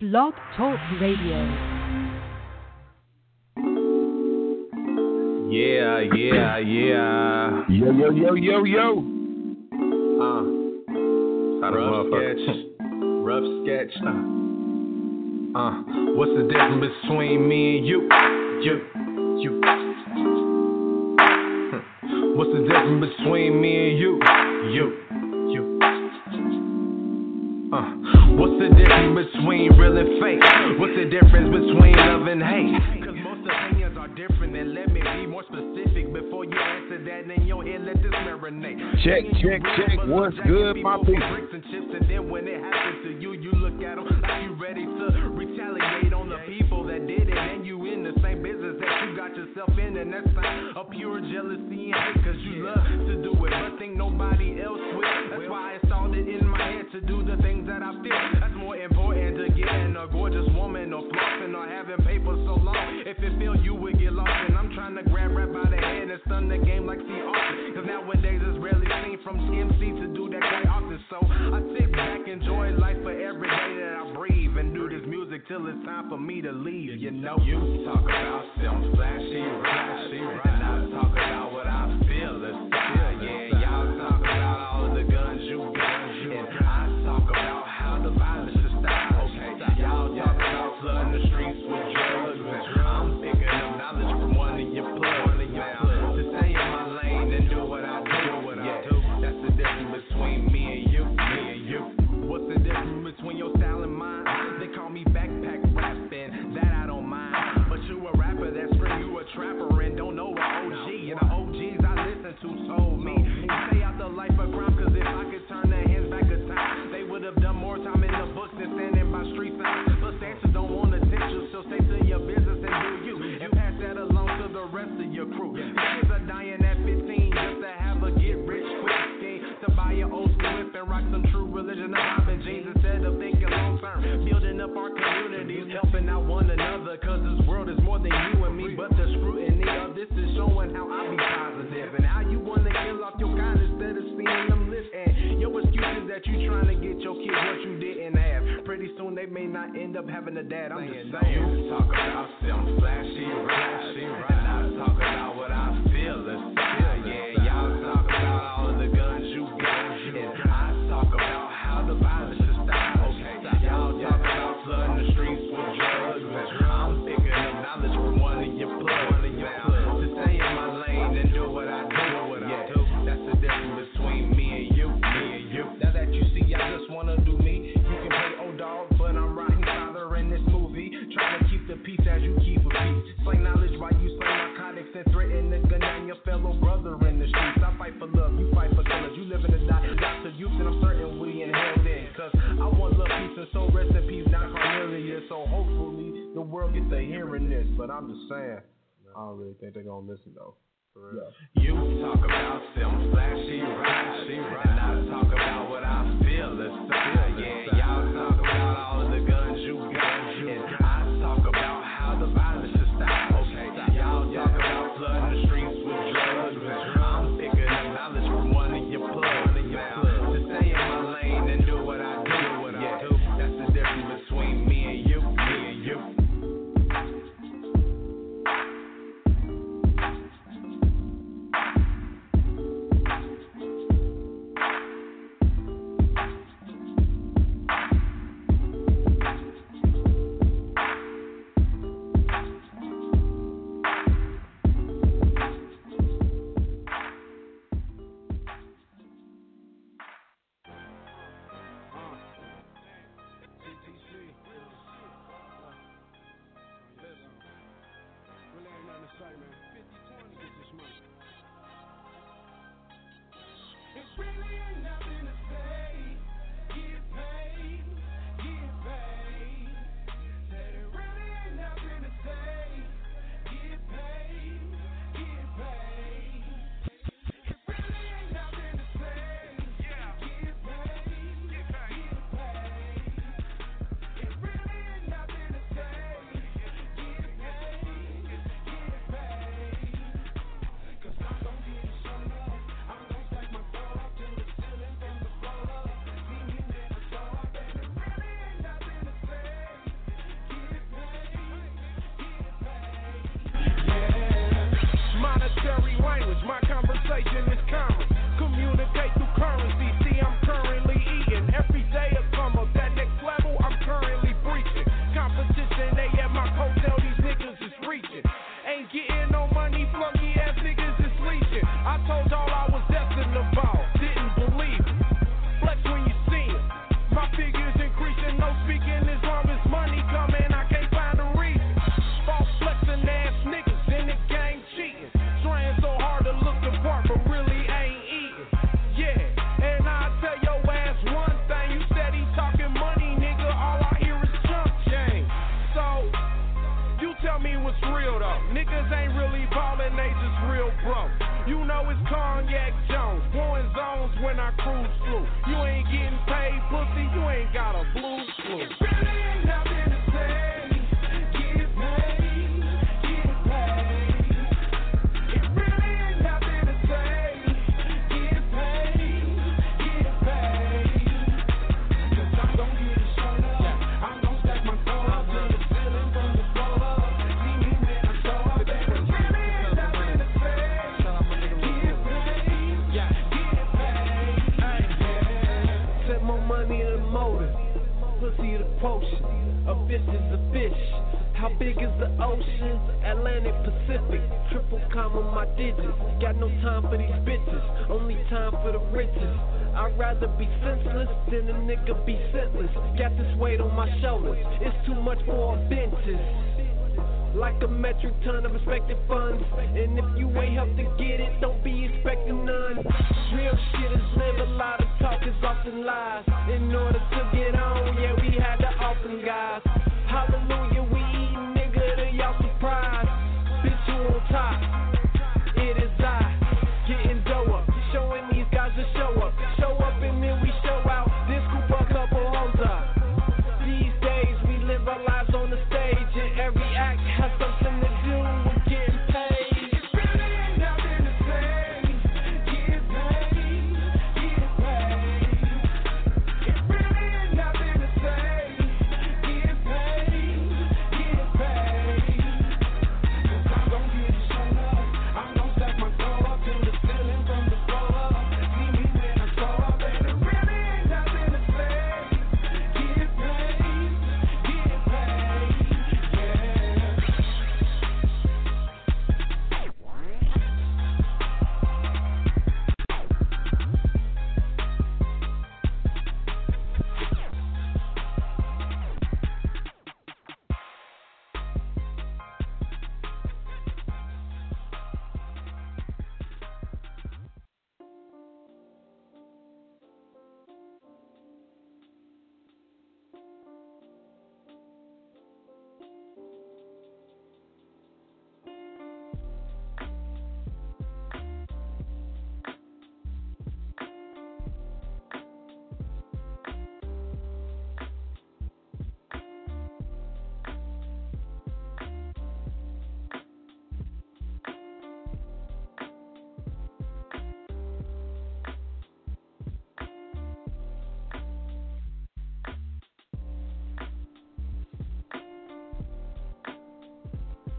Blog Talk Radio. Yeah, yeah, yeah. Yo, yo, yo, yo, yo. Uh, rough sketch. rough sketch. Uh, uh, what's the difference between me and you? You, you. What's the difference between me and you? You. the difference between real and fake? What's the difference between love and hate? Cause most opinions are different, and let me be more specific before you answer that. In your head, let this marinate. Check, check, check. What's good, my people? And chips, and then when it happens to you, you look at them like you ready to retaliate on the people that did it, and you in the same business that you got yourself in, and that's like a pure jealousy and hate, cause you love to do it, but think nobody else will. That's why in my head to do the things that I feel. That's nowadays is rarely seen from MC to do that quite often. So I sit back, enjoy life for every day that I breathe, and do this music till it's time for me to leave. You know, you talk about anything on this note. Yeah. 50 20 is this money.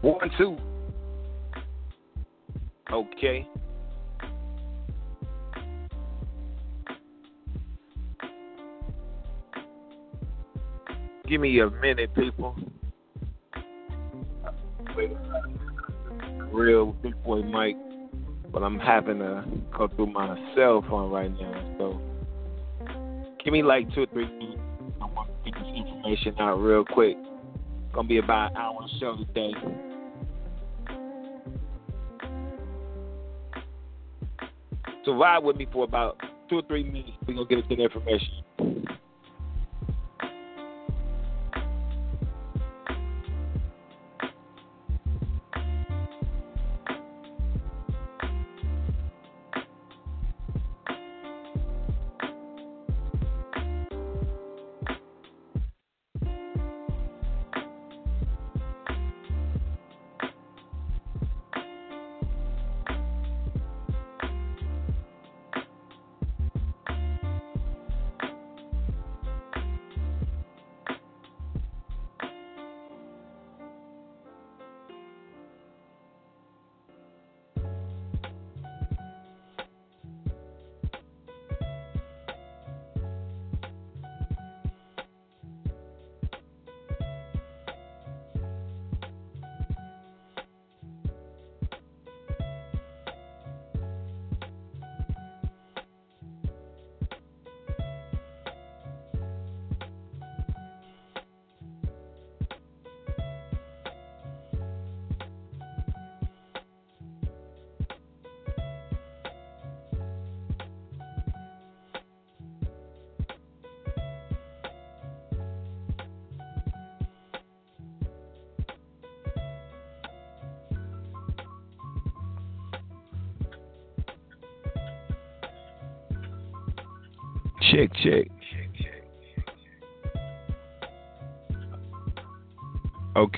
One, two. Okay. Give me a minute, people. Real big boy Mike, but I'm having to go through my cell phone right now. So give me like two or three minutes. I want to get this information out real quick. Gonna be about an hour show today. So ride with me for about two or three minutes. We're going to get into the information.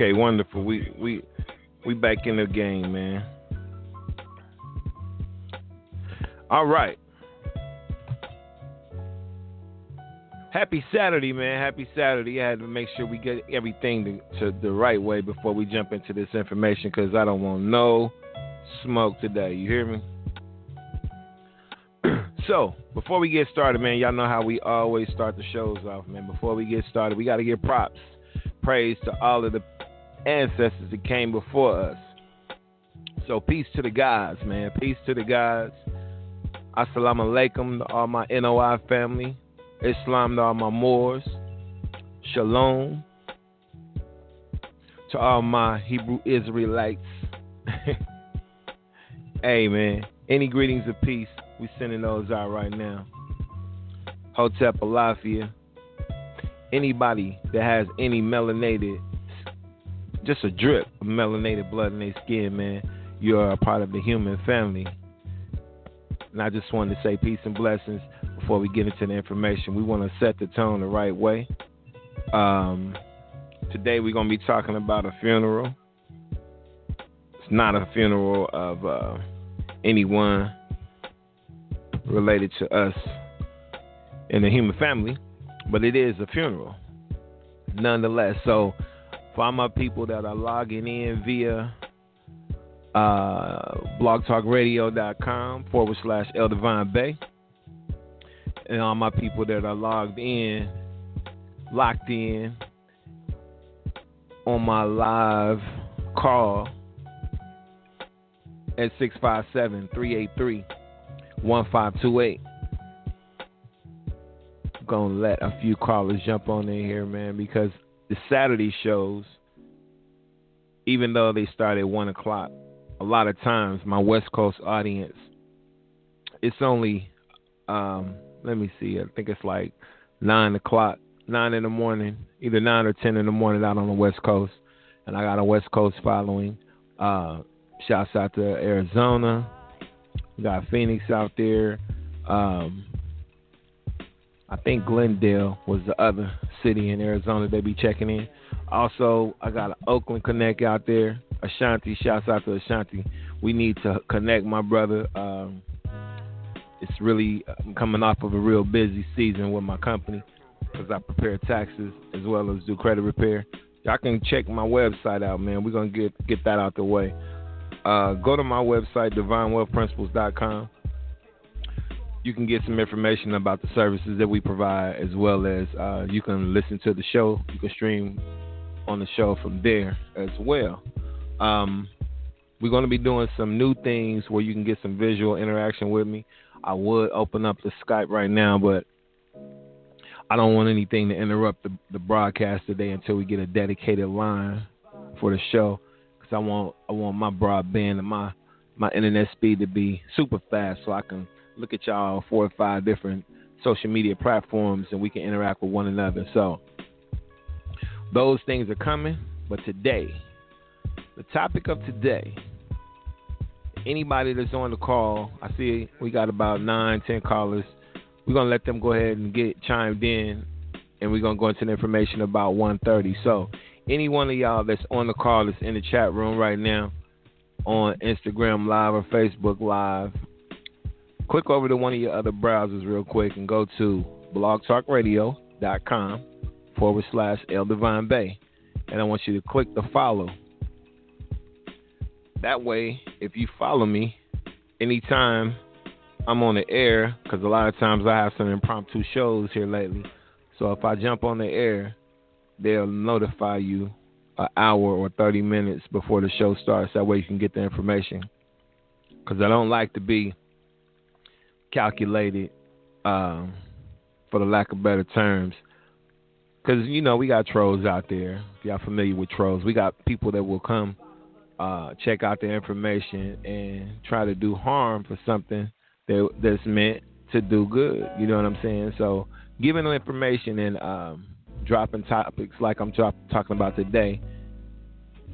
Okay, wonderful. We we we back in the game, man. All right. Happy Saturday, man. Happy Saturday. I had to make sure we get everything to, to the right way before we jump into this information because I don't want no smoke today. You hear me? so, before we get started, man, y'all know how we always start the shows off, man. Before we get started, we got to give props, praise to all of the ancestors that came before us. So, peace to the guys, man. Peace to the guys. Assalamu alaikum to all my NOI family. Islam to all my Moors. Shalom to all my Hebrew Israelites. hey, man. Any greetings of peace we sending those out right now. Hotep Alafia. Anybody that has any melanated, just a drip of melanated blood in their skin, man, you are a part of the human family. And I just wanted to say peace and blessings before we get into the information. We want to set the tone the right way. Um, today we're going to be talking about a funeral. It's not a funeral of uh, anyone related to us in the human family, but it is a funeral nonetheless. So, for all my people that are logging in via uh, blogtalkradio.com forward slash El Divine Bay, and all my people that are logged in, locked in on my live call at 657 383 1528. Gonna let a few callers jump on in here, man, because the Saturday shows, even though they start at 1 o'clock, a lot of times my West Coast audience, it's only, um, let me see, I think it's like 9 o'clock, 9 in the morning, either 9 or 10 in the morning out on the West Coast. And I got a West Coast following. Uh, shouts out to Arizona, we got Phoenix out there. Um, I think Glendale was the other city in Arizona they be checking in. Also, I got an Oakland Connect out there. Ashanti, shouts out to Ashanti. We need to connect, my brother. Um, it's really I'm coming off of a real busy season with my company because I prepare taxes as well as do credit repair. Y'all can check my website out, man. We're gonna get get that out the way uh, go to my website, divinewealthprinciples.com. You can get some information about the services that we provide, as well as uh, you can listen to the show. You can stream on the show from there as well. Um, we're going to be doing some new things where you can get some visual interaction with me. I would open up the Skype right now, but I don't want anything to interrupt the, the broadcast today until we get a dedicated line for the show because I want I want my broadband and my my internet speed to be super fast so I can look at y'all four or five different social media platforms and we can interact with one another. So those things are coming, but today, the topic of today, anybody that's on the call, I see we got about nine, ten callers. We're gonna let them go ahead and get chimed in, and we're gonna go into the information about 1:30. So any one of y'all that's on the call that's in the chat room right now on Instagram Live or Facebook Live, click over to one of your other browsers real quick and go to blogtalkradio.com forward slash El Divine Bay. And I want you to click the follow. That way, if you follow me anytime I'm on the air, because a lot of times I have some impromptu shows here lately. So if I jump on the air, they'll notify you an hour or 30 minutes before the show starts. That way you can get the information. Because I don't like to be calculated, um, for the lack of better terms. Because, you know, we got trolls out there. If y'all familiar with trolls, we got people that will come uh, check out the information and try to do harm for something that that's meant to do good. You know what I'm saying? So giving them information and um, dropping topics like I'm talking about today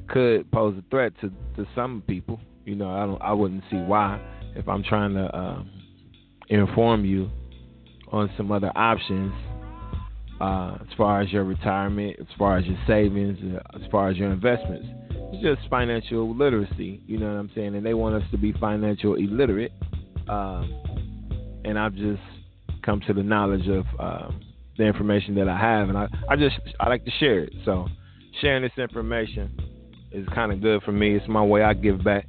could pose a threat to, to some people. You know, I don't, I wouldn't see why if I'm trying to um, inform you on some other options uh, as far as your retirement, as far as your savings, uh, as far as your investments. It's just financial literacy, you know what I'm saying? And they want us to be financial illiterate. Um, and I've just come to the knowledge of um, the information that I have, and I, I just I like to share it. So sharing this information is kind of good for me. It's my way I give back.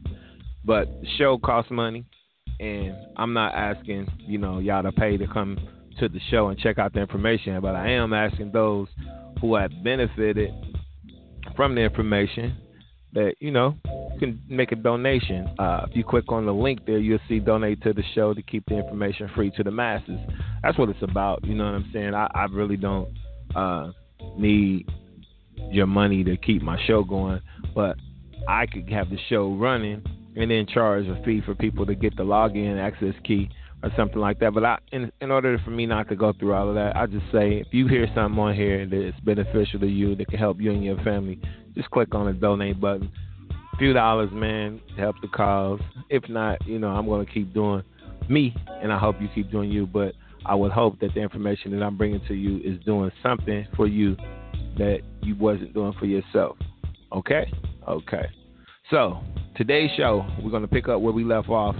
But the show costs money, and I'm not asking you know y'all to pay to come to the show and check out the information, but I am asking those who have benefited from the information that you know you can make a donation. Uh, if you click on the link there, you'll see donate to the show to keep the information free to the masses. That's what it's about. You know what I'm saying? I, I really don't uh, need your money to keep my show going, but I could have the show running and then charge a fee for people to get the login access key or something like that. But I, in, in order for me not to go through all of that, I just say if you hear something on here that's beneficial to you, that can help you and your family, just click on the donate button. A few dollars, man, help the cause. If not, you know, I'm going to keep doing me, and I hope you keep doing you. But I would hope that the information that I'm bringing to you is doing something for you that you wasn't doing for yourself. Okay? Okay. So, today's show, we're going to pick up where we left off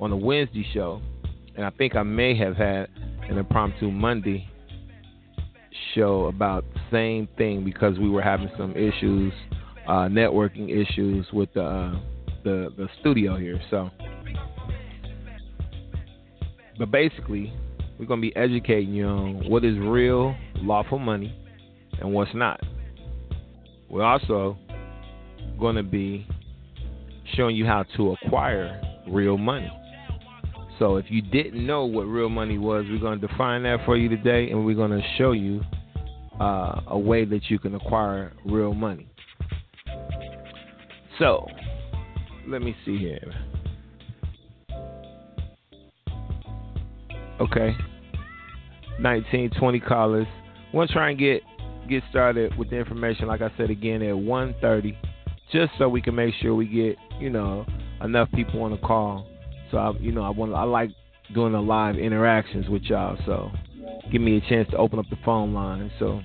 on the Wednesday show. And I think I may have had an impromptu Monday show about the same thing because we were having some issues, uh, networking issues with the, uh, the the studio here. So, but basically, we're gonna be educating you on what is real lawful money and what's not. We're also going to be showing you how to acquire real money. So if you didn't know what real money was, we're going to define that for you today, and we're going to show you uh, a way that you can acquire real money. So let me see here. Okay, 19, 20 callers. To try and get get started with the information, like I said again, at 1.30, just so we can make sure we get, you know, enough people on the call. So, I, you know, I want I like doing the live interactions with y'all. So, give me a chance to open up the phone line. So,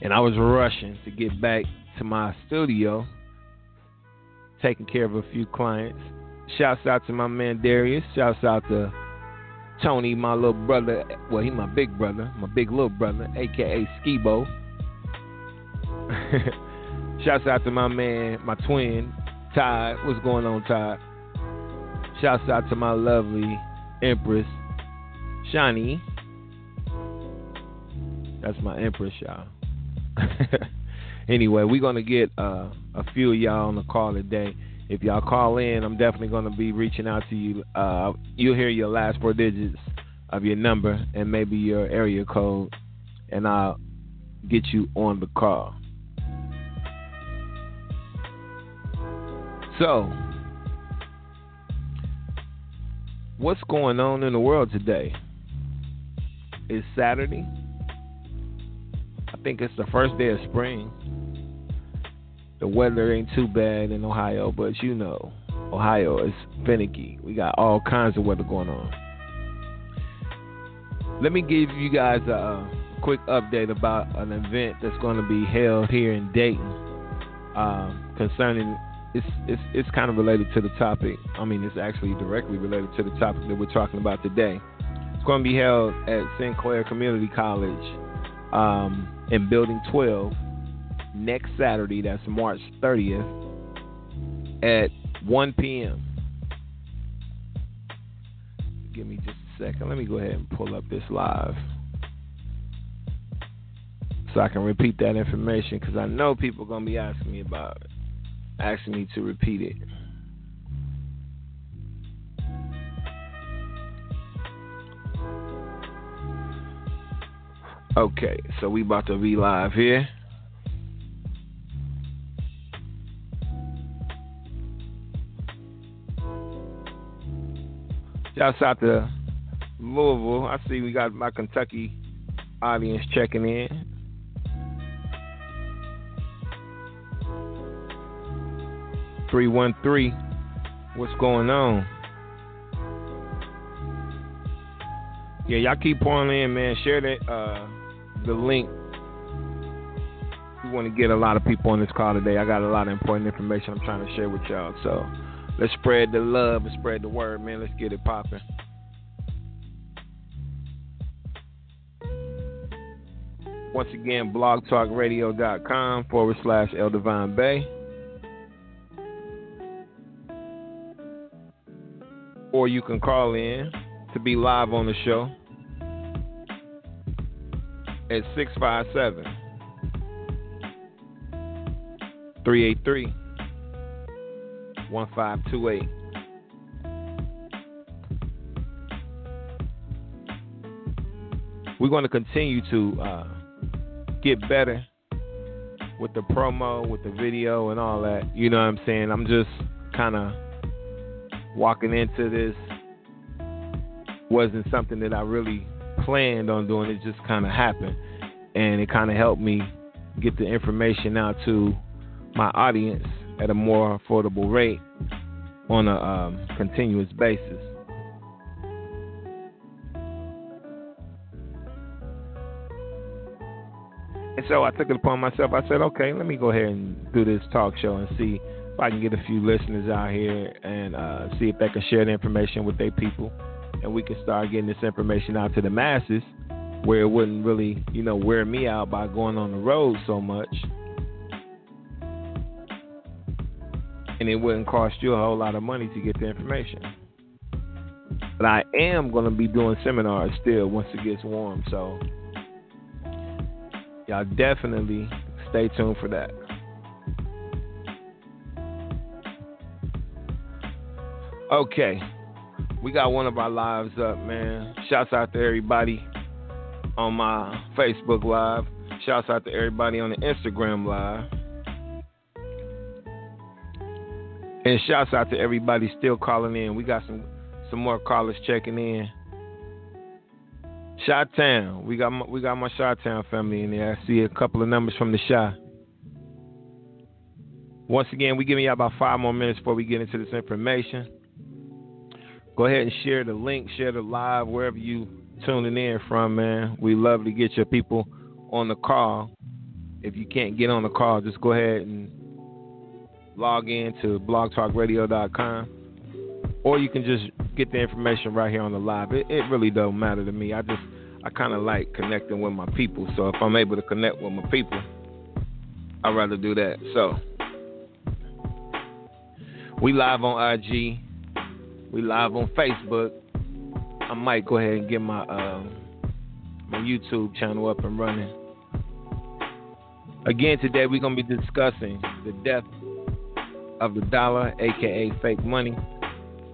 and I was rushing to get back to my studio, taking care of a few clients. Shouts out to my man Darius. Shouts out to Tony, my little brother. Well, he my big brother, my big little brother, aka Skibo. Shouts out to my man, my twin, Todd. What's going on, Todd? Shouts out to my lovely Empress, Shani. That's my Empress, y'all. anyway, we're gonna get uh, a few of y'all on the call today if y'all call in, I'm definitely going to be reaching out to you. Uh, you'll hear your last four digits of your number and maybe your area code, and I'll get you on the call. So, what's going on in the world today? It's Saturday. I think it's the first day of spring the weather ain't too bad in Ohio, but you know, Ohio is finicky. We got all kinds of weather going on. Let me give you guys a quick update about an event that's going to be held here in Dayton um, concerning. It's, it's it's kind of related to the topic. I mean, it's actually directly related to the topic that we're talking about today. It's going to be held at Sinclair Community College um, in Building 12 next Saturday, that's March 30th, at 1 p.m. Give me just a second. Let me go ahead and pull up this live so I can repeat that information because I know people are going to be asking me about it, asking me to repeat it. Okay, so we about to be live here. Shouts out to Louisville. I see we got my Kentucky audience checking in. Three one three. What's going on? Yeah, y'all keep pouring in, man. Share that uh, the link. We want to get a lot of people on this call today. I got a lot of important information I'm trying to share with y'all. So let's spread the love and spread the word, man. Let's get it popping. Once again, blogtalkradio.com forward slash El Divine Bay. Or you can call in to be live on the show at 657 383 1528. We're going to continue to uh, get better with the promo, with the video, and all that. You know what I'm saying? I'm just kind of walking into this. Wasn't something that I really planned on doing. It just kind of happened, and it kind of helped me get the information out to my audience at a more affordable rate on a um, continuous basis. And so I took it upon myself. I said, okay, let me go ahead and do this talk show and see I can get a few listeners out here and uh, see if they can share the information with their people. And we can start getting this information out to the masses where it wouldn't really, you know, wear me out by going on the road so much. And it wouldn't cost you a whole lot of money to get the information. But I am going to be doing seminars still once it gets warm. So y'all definitely stay tuned for that. Okay, we got one of our lives up, man. Shouts out to everybody on my Facebook Live. Shouts out to everybody on the Instagram Live. And shouts out to everybody still calling in. We got some some more callers checking in. Shot Town. We got my, we got my Shot Town family in there. I see a couple of numbers from the Shot. Once again, we giving y'all about five more minutes before we get into this information. Go ahead and share the link, share the live wherever you tuning in from, man. We love to get your people on the call. If you can't get on the call, just go ahead and log in to blogtalkradio.com or you can just get the information right here on the live. It, it really don't matter to me. I just I kind of like connecting with my people. So if I'm able to connect with my people, I'd rather do that. So we live on IG. We live on Facebook. I might go ahead and get my uh, my YouTube channel up and running. Again, today we're gonna be discussing the death of the dollar, aka fake money,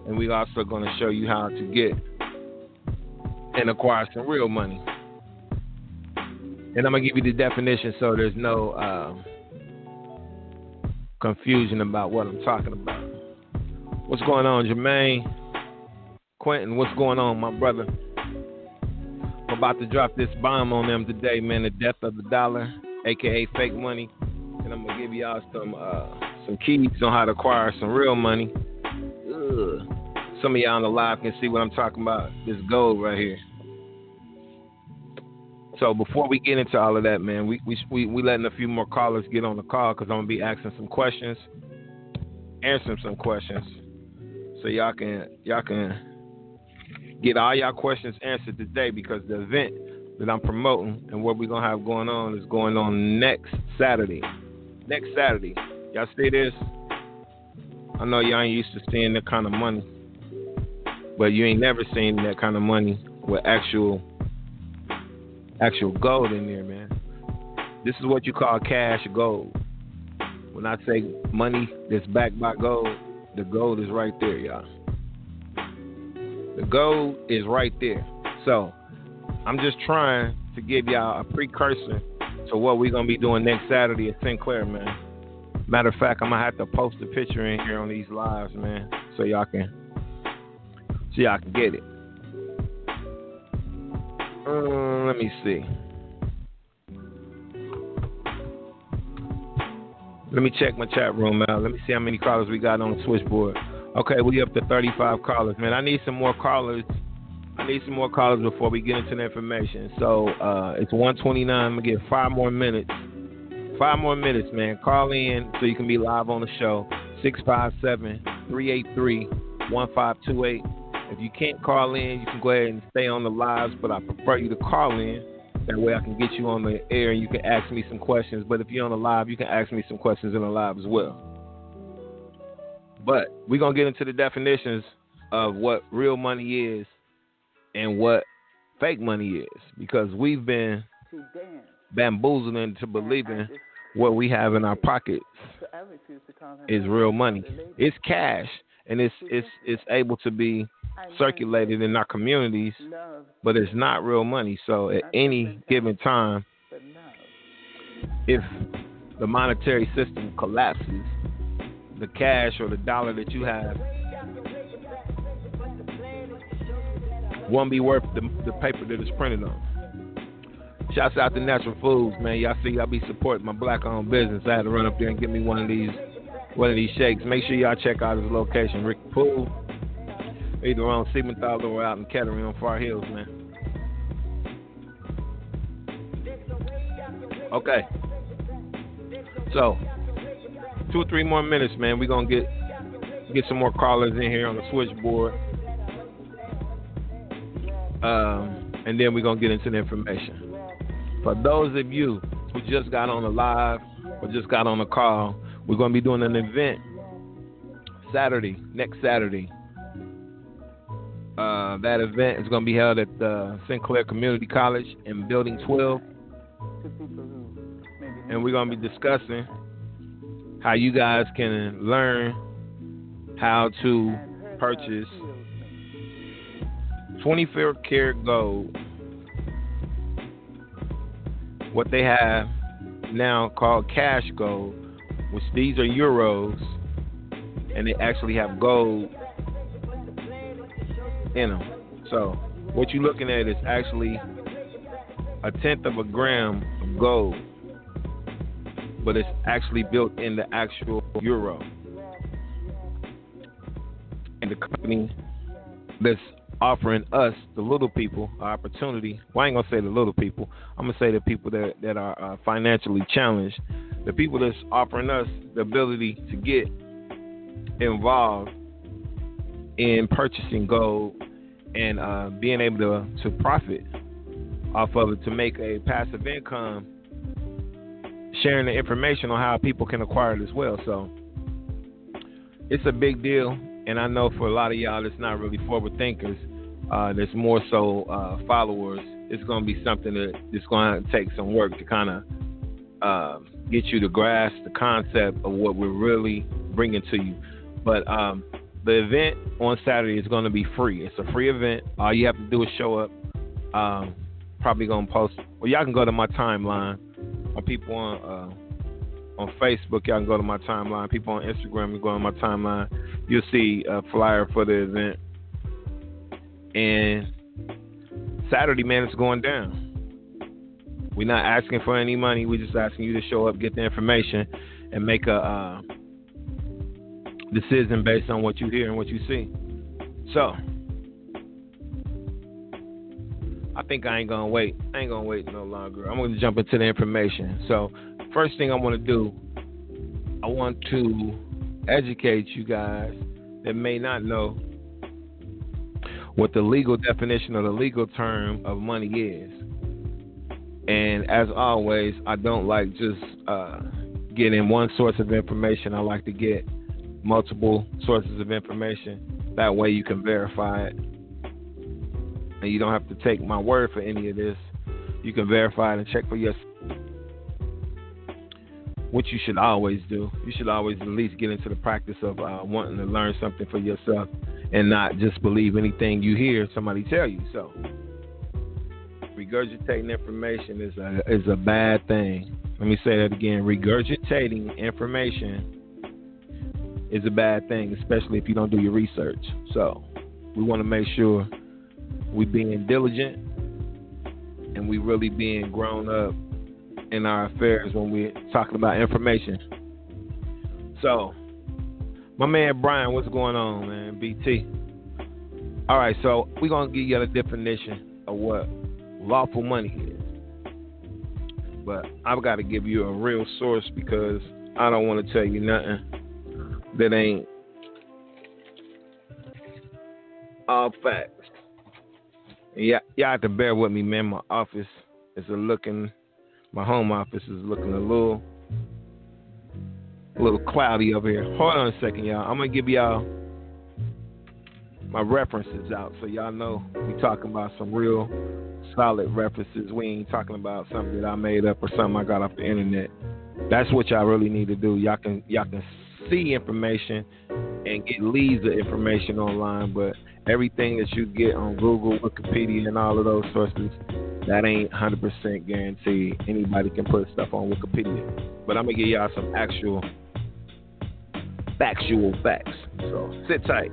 and we're also gonna show you how to get and acquire some real money. And I'm gonna give you the definition so there's no uh, confusion about what I'm talking about. What's going on, Jermaine? Quentin, what's going on, my brother? I'm about to drop this bomb on them today, man. The death of the dollar, aka fake money, and I'm gonna give y'all some uh, some keys on how to acquire some real money. Ugh. Some of y'all on the live can see what I'm talking about. This gold right here. So before we get into all of that, man, we we we, we letting a few more callers get on the call because I'm gonna be asking some questions, answering some questions, so y'all can y'all can get all y'all questions answered today because the event that I'm promoting and what we're gonna have going on is going on next Saturday. Next Saturday, y'all see this? I know y'all ain't used to seeing that kind of money, but you ain't never seen that kind of money with actual actual gold in there, man. This is what you call cash gold. When I say money that's backed by gold, the gold is right there, y'all. The gold is right there. So I'm just trying to give y'all a precursor to what we're gonna be doing next Saturday at Sinclair, man. Matter of fact, I'm gonna have to post a picture in here on these lives, man, so y'all can so y'all can get it. Uh, let me see. Let me check my chat room out. Let me see how many callers we got on the switchboard. Okay, we up to 35 callers, man. I need some more callers. I need some more callers before we get into the information. So uh, it's 129. I'm gonna get five more minutes. Five more minutes, man. Call in so you can be live on the show. 657-383-1528. If you can't call in, you can go ahead and stay on the lives, but I prefer you to call in. That way I can get you on the air and you can ask me some questions. But if you're on the live, you can ask me some questions in the live as well. But we're gonna get into the definitions of what real money is and what fake money is because we've been bamboozled into believing what we have in our pockets is real money. It's cash and it's it's it's able to be circulated in our communities, but it's not real money. So at any given time, if the monetary system collapses, the cash or the dollar that you have won't be worth the, the paper that it's printed on. Shouts out to Natural Foods, man. Y'all see, y'all be supporting my black-owned business. I had to run up there and get me one of these, one of these shakes. Make sure y'all check out his location, Rick Pool, either on Siebenthaler or out in Kettering on Far Hills, man. Okay. So, two or three more minutes, man. We're gonna get get some more callers in here on the switchboard. Um, and then we're gonna get into the information. For those of you who just got on the live or just got on the call, we're gonna be doing an event Saturday, next Saturday. Uh, that event is going to be held at uh, Sinclair Community College in Building 12. And we're going to be discussing how you guys can learn how to purchase 24 karat gold. What they have now called cash gold, which these are euros, and they actually have gold in them. So what you're looking at is actually a tenth of a gram of gold, but it's actually built in the actual euro. And the company that's offering us, the little people, opportunity. Well, I ain't gonna say the little people. I'm gonna say the people that that are uh, financially challenged. The people that's offering us the ability to get involved in purchasing gold and uh, being able to to profit off of it to make a passive income, sharing the information on how people can acquire it as well. So it's a big deal, and I know for a lot of y'all, it's not really forward thinkers. Uh, there's more so uh, followers. It's going to be something that it's going to take some work to kind of uh, get you to grasp the concept of what we're really bringing to you. But um, the event on Saturday is going to be free. It's a free event. All you have to do is show up. Um, probably going to post. Well, y'all can go to my timeline. On people on uh, on Facebook, y'all can go to my timeline. People on Instagram, you go on my timeline. You'll see a flyer for the event. And Saturday, man, it's going down. We're not asking for any money. We're just asking you to show up, get the information, and make a uh, decision based on what you hear and what you see. So, I think I ain't gonna wait. I ain't gonna wait no longer. I'm gonna jump into the information. So, first thing I want to do, I want to educate you guys that may not know what the legal definition or the legal term of money is. And as always, I don't like just uh, getting one source of information. I like to get multiple sources of information. That way you can verify it. And you don't have to take my word for any of this. You can verify it and check for yourself. What you should always do. You should always at least get into the practice of uh, wanting to learn something for yourself and not just believe anything you hear somebody tell you. So, regurgitating information is a is a bad thing. Let me say that again. Regurgitating information is a bad thing, especially if you don't do your research. So we want to make sure we being diligent and we really being grown up in our affairs when we're talking about information. So, my man Brian, what's going on, man? BT. All right, so we're gonna give you a definition of what lawful money is. But I've got to give you a real source because I don't want to tell you nothing that ain't all facts. Yeah, y'all have to bear with me, man. My office is a looking, my home office is looking a little, a little cloudy over here. Hold on a second, y'all. I'm gonna give y'all my references out so y'all know we talking about some real solid references. We ain't talking about something that I made up or something I got off the internet. That's what y'all really need to do. Y'all can y'all can see information and get leads of information online, but everything that you get on Google, Wikipedia, and all of those sources, that ain't 100% guaranteed. Anybody can put stuff on Wikipedia. But I'm going to give y'all some actual, factual facts. So sit tight.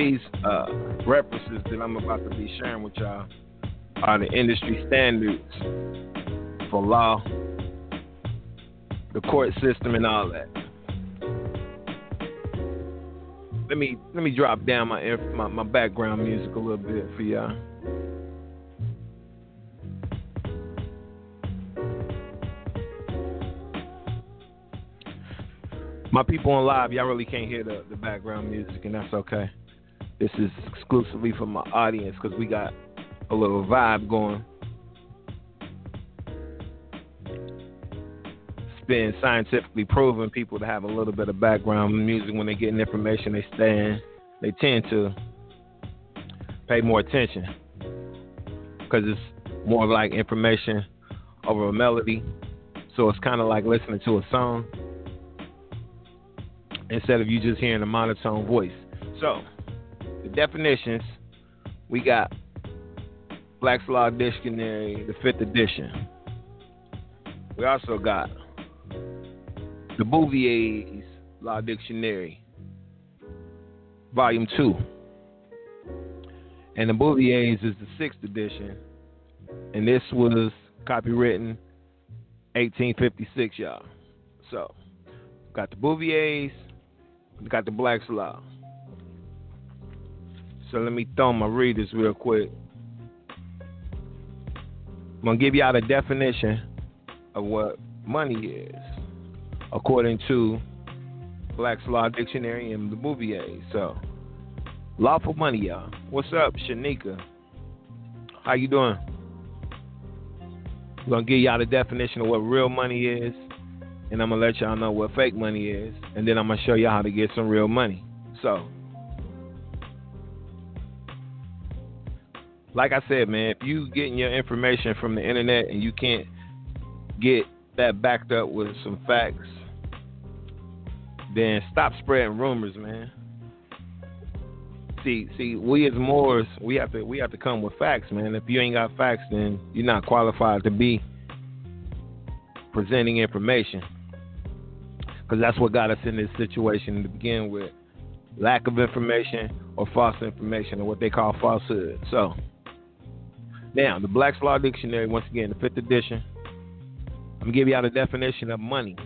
These uh, references that I'm about to be sharing with y'all are the industry standards for law, the court system, and all that. Let me let me drop down my my, my background music a little bit for y'all. My people on live, y'all really can't hear the, the background music, and that's okay. This is exclusively for my audience because we got a little vibe going. It's been scientifically proven people to have a little bit of background music when they get information they stand they tend to pay more attention because it's more like information over a melody. So it's kind of like listening to a song instead of you just hearing a monotone voice. So definitions, we got Black's Law Dictionary, the fifth edition. We also got the Bouvier's Law Dictionary, Volume 2. And the Bouvier's is the sixth edition. And this was copywritten 1856, y'all. So, got the Bouvier's, got the Black's Law. So let me throw my readers real quick. I'm gonna give y'all the definition of what money is, according to Black's Law Dictionary and the Bouvier. So, lawful money, y'all. What's up, Shanika? How you doing? I'm gonna give y'all the definition of what real money is, and I'm gonna let y'all know what fake money is, and then I'm gonna show y'all how to get some real money. So, like I said, man, if you getting your information from the internet and you can't get that backed up with some facts, then stop spreading rumors, man. See, see, we as Moors, we have to we have to come with facts, man. If you ain't got facts, then you're not qualified to be presenting information. Because that's what got us in this situation to begin with. Lack of information or false information or what they call falsehood. So now, the Black's Law Dictionary, once again, the fifth edition. I'm gonna give you out a definition of money.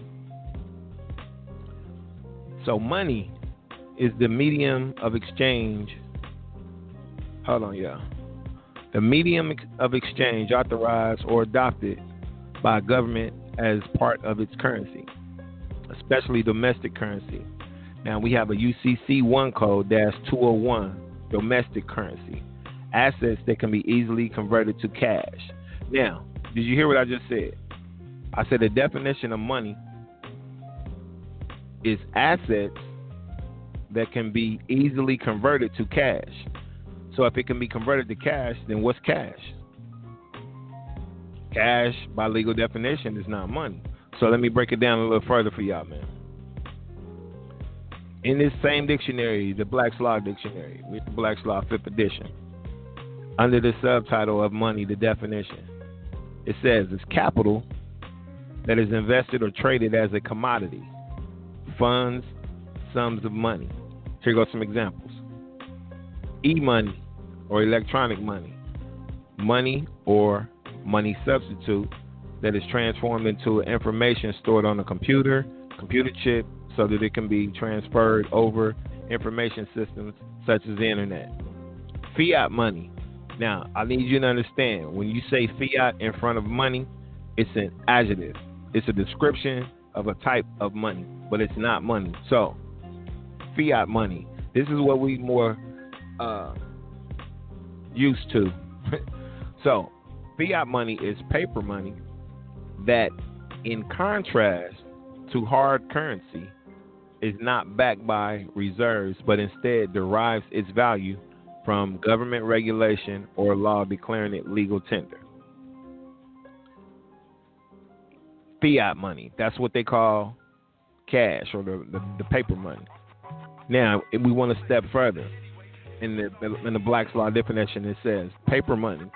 So, money is the medium of exchange. Hold on, y'all. The medium of exchange authorized or adopted by government as part of its currency, especially domestic currency. Now we have a UCC 1 code 201 domestic currency assets that can be easily converted to cash. Now, did you hear what I just said? I said the definition of money is assets that can be easily converted to cash. So if it can be converted to cash, then what's cash? Cash, by legal definition, is not money. So let me break it down a little further for y'all, man. In this same dictionary, the Black's Law Dictionary, with the Black's Law Fifth Edition, under the subtitle of money, the definition. It says it's capital that is invested or traded as a commodity, funds, sums of money. Here go some examples. E money or electronic money, money or money substitute that is transformed into information stored on a computer, computer chip, so that it can be transferred over information systems such as the internet. Fiat money. Now, I need you to understand when you say fiat in front of money, it's an adjective. It's a description of a type of money, but it's not money. So, fiat money. This is what we more uh, used to. so, fiat money is paper money that, in contrast to hard currency, is not backed by reserves, but instead derives its value from government regulation or law declaring it legal tender. Fiat money, that's what they call cash or the, the, the paper money. Now, we want to step further, in the in the Black's Law definition, it says paper money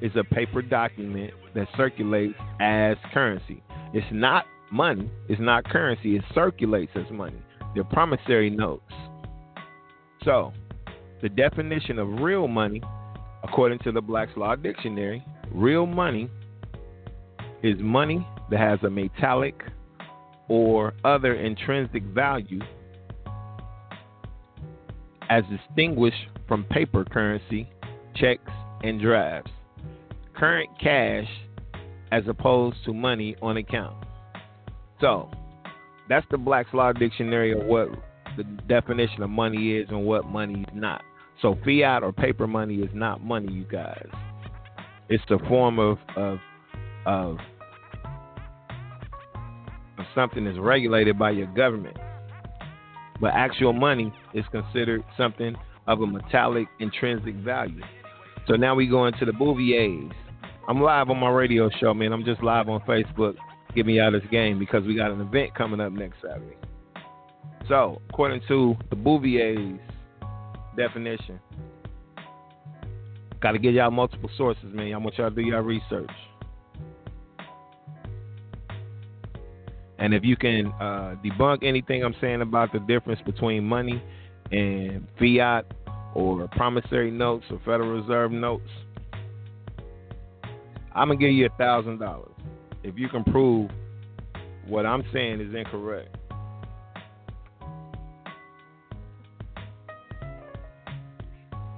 is a paper document that circulates as currency. It's not money, it's not currency, it circulates as money. They're promissory notes. So, the definition of real money, according to the Black's Law Dictionary, real money is money that has a metallic or other intrinsic value as distinguished from paper currency, checks, and drafts. Current cash as opposed to money on account. So, that's the Black's Law Dictionary of what the definition of money is and what money is not. So, fiat or paper money is not money, you guys. It's the form of of of, of something that's regulated by your government. But actual money is considered something of a metallic intrinsic value. So now we go into the Bouviers. I'm live on my radio show, man. I'm just live on Facebook. Get me out of this game because we got an event coming up next Saturday. So, according to the Bouvier's definition, got to give y'all multiple sources, man. I want y'all to do your research. And if you can uh, debunk anything I'm saying about the difference between money and fiat or promissory notes or Federal Reserve notes, I'm gonna give you a thousand dollars if you can prove what I'm saying is incorrect.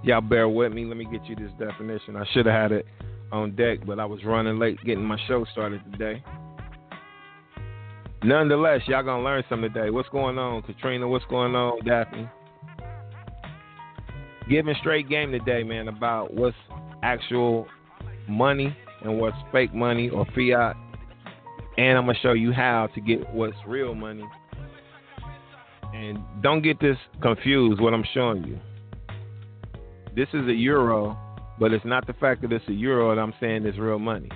Y'all bear with me. Let me get you this definition. I should have had it on deck, but I was running late getting my show started today. Nonetheless, y'all gonna learn something today. What's going on, Katrina? What's going on, Daphne? Giving straight game today, man, about what's actual money and what's fake money or fiat. And I'm gonna show you how to get what's real money. And don't get this confused what I'm showing you. This is a euro, but it's not the fact that it's a euro that I'm saying is real money.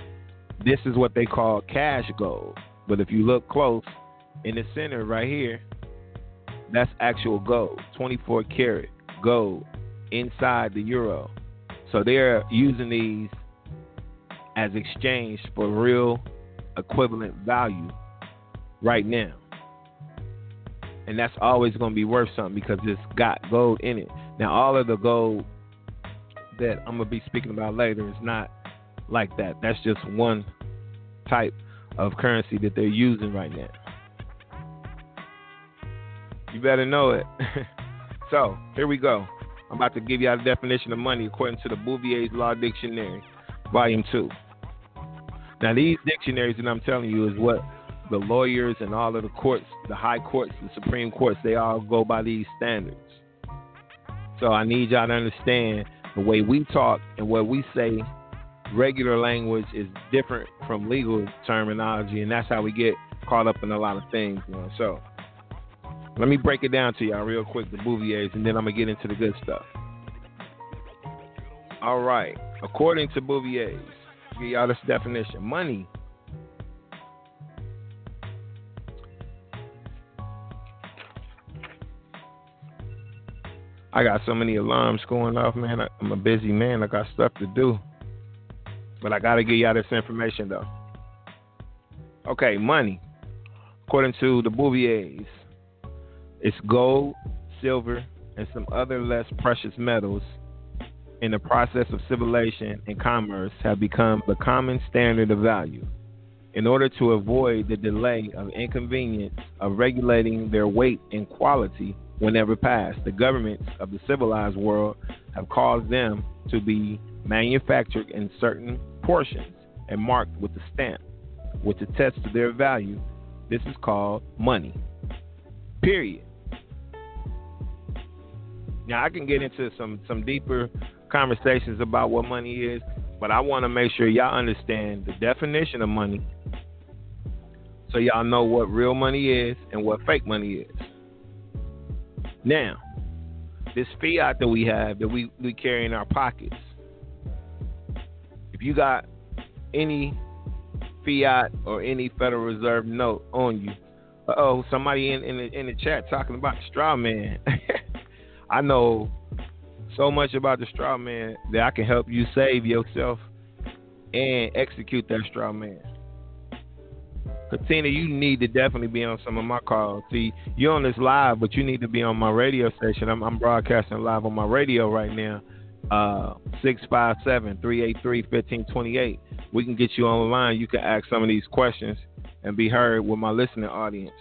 This is what they call cash gold. But if you look close in the center right here, that's actual gold, 24 karat gold inside the euro. So they're using these as exchange for real equivalent value right now. And that's always going to be worth something because it's got gold in it. Now, all of the gold that I'm to be speaking about later is not like that. That's just one type of currency that they're using right now. You better know it. so, here we go. I'm about to give y'all a definition of money according to the Bouvier's Law Dictionary, Volume 2. Now, these dictionaries that I'm telling you is what the lawyers and all of the courts, the high courts, the Supreme Courts, they all go by these standards. So I need y'all to understand the way we talk and what we say regular language is different from legal terminology, and that's how we get caught up in a lot of things. You know? So let me break it down to y'all real quick, the Bouviers, and then I'm gonna get into the good stuff. All right, according to Bouviers, give y'all this definition: money. I got so many alarms going off, man. I'm a busy man. I got stuff to do. But I got to give y'all this information, though. Okay, money. According to the Bouviers, it's gold, silver, and some other less precious metals in the process of civilization and commerce have become the common standard of value. In order to avoid the delay of inconvenience of regulating their weight and quality whenever passed, the governments of the civilized world have caused them to be manufactured in certain portions and marked with a stamp, which attests to their value. This is called money. Period. Now I can get into some some deeper conversations about what money is, but I want to make sure y'all understand the definition of money, so y'all know what real money is and what fake money is. Now, this fiat that we have that we we carry in our pockets. If you got any fiat or any Federal Reserve note on you, oh, somebody in in the, in the chat talking about straw man. I know so much about the straw man that I can help you save yourself and execute that straw man. Katina, you need to definitely be on some of my calls. See, you're on this live, but you need to be on my radio station. I'm, I'm broadcasting live on my radio right now. Uh, 657-383-1528. We can get you on the line. You can ask some of these questions and be heard with my listening audience.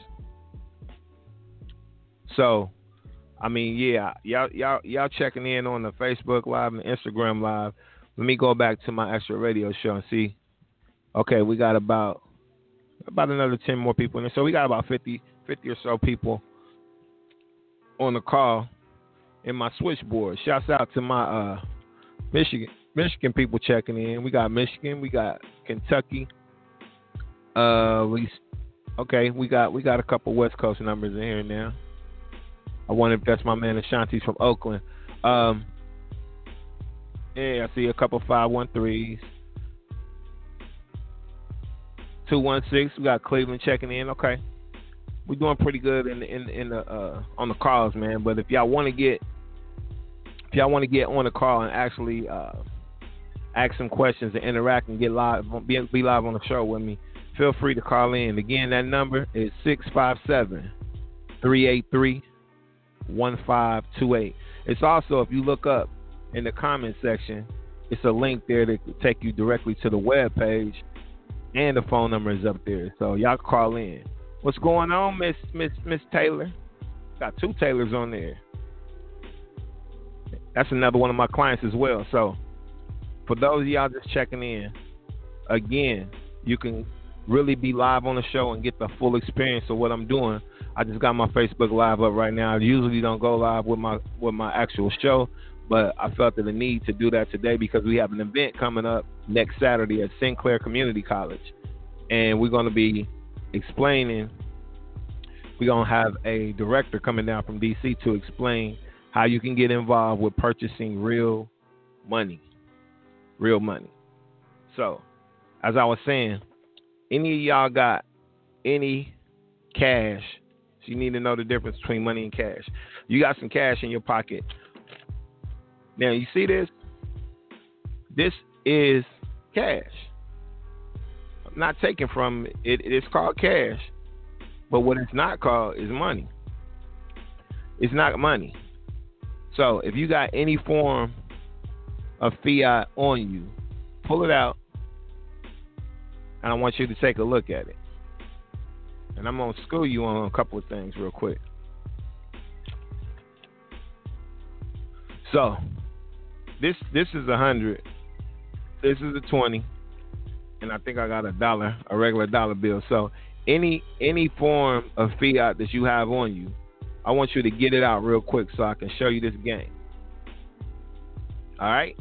So, I mean, yeah, y'all y'all y'all checking in on the Facebook Live and Instagram Live. Let me go back to my extra radio show and see. Okay, we got about about another ten more people in there. So we got about 50, 50 or so people on the call in my switchboard. Shouts out to my uh, Michigan Michigan people checking in. We got Michigan, we got Kentucky. Uh, we okay. We got we got a couple West Coast numbers in here now. I wonder if that's my man Ashanti's from Oakland. Um, yeah, I see a couple five one threes. Two one six. We got Cleveland checking in. Okay, we're doing pretty good in in in the uh, on the calls, man. But if y'all want to get if y'all want to get on the call and actually uh, ask some questions and interact and get live, be, be live on the show with me, feel free to call in. Again, that number is 657 383 1528. It's also, if you look up in the comment section, it's a link there to take you directly to the web page, and the phone number is up there. So y'all call in. What's going on, Miss Miss Miss Taylor? Got two Taylors on there. That's another one of my clients as well. So for those of y'all just checking in, again, you can really be live on the show and get the full experience of what I'm doing I just got my Facebook Live up right now. I usually don't go live with my with my actual show, but I felt the need to do that today because we have an event coming up next Saturday at Sinclair Community College, and we're going to be explaining. We're going to have a director coming down from DC to explain how you can get involved with purchasing real money, real money. So, as I was saying, any of y'all got any cash you need to know the difference between money and cash. You got some cash in your pocket. Now you see this? This is cash. I'm not taking from it. It's called cash, but what it's not called is money. It's not money. So if you got any form of fiat on you, pull it out, and I want you to take a look at it and I'm gonna school you on a couple of things real quick. So, this this is a hundred, this is a twenty, and I think I got a dollar, a regular dollar bill. So, any any form of fiat that you have on you, I want you to get it out real quick so I can show you this game. All right,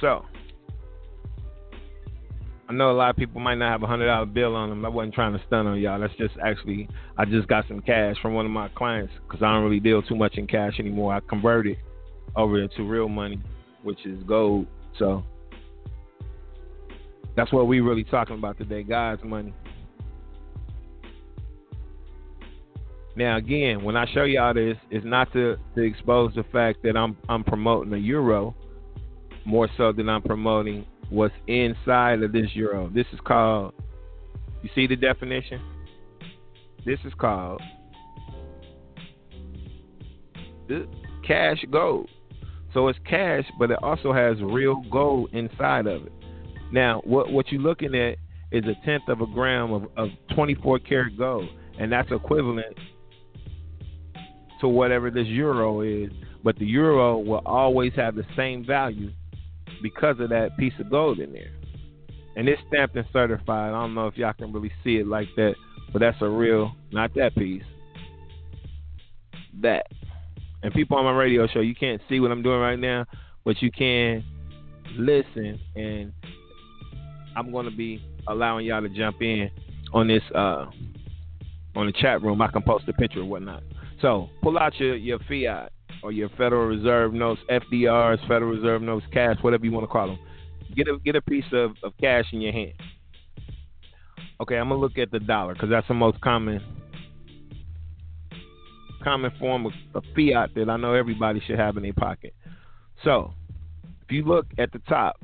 so I know a lot of people might not have a hundred dollar bill on them. I wasn't trying to stun on y'all. That's just actually I just got some cash from one of my clients because I don't really deal too much in cash anymore. I converted over into real money, which is gold. So that's what we really talking about today, God's money. Now again, when I show y'all this, it's not to, to expose the fact that I'm I'm promoting the euro more so than I'm promoting what's inside of this euro. This is called, you see the definition? This is called cash gold. So it's cash, but it also has real gold inside of it. Now, what what you're looking at is a tenth of a gram of, of 24 karat gold, and that's equivalent to whatever this euro is. But the euro will always have the same value because of that piece of gold in there. And it's stamped and certified. I don't know if y'all can really see it like that, but that's a real, not that piece, that. And people on my radio show, you can't see what I'm doing right now, but you can listen. And I'm going to be allowing y'all to jump in on this uh, on the chat room. I can post a picture or whatnot. So pull out your, your fiat or your Federal Reserve notes, FDRs, Federal Reserve notes, cash, whatever you want to call them. Get a get a piece of, of cash in your hand. Okay, I'm gonna look at the dollar because that's the most common common form of, of fiat that I know everybody should have in their pocket. So, if you look at the top,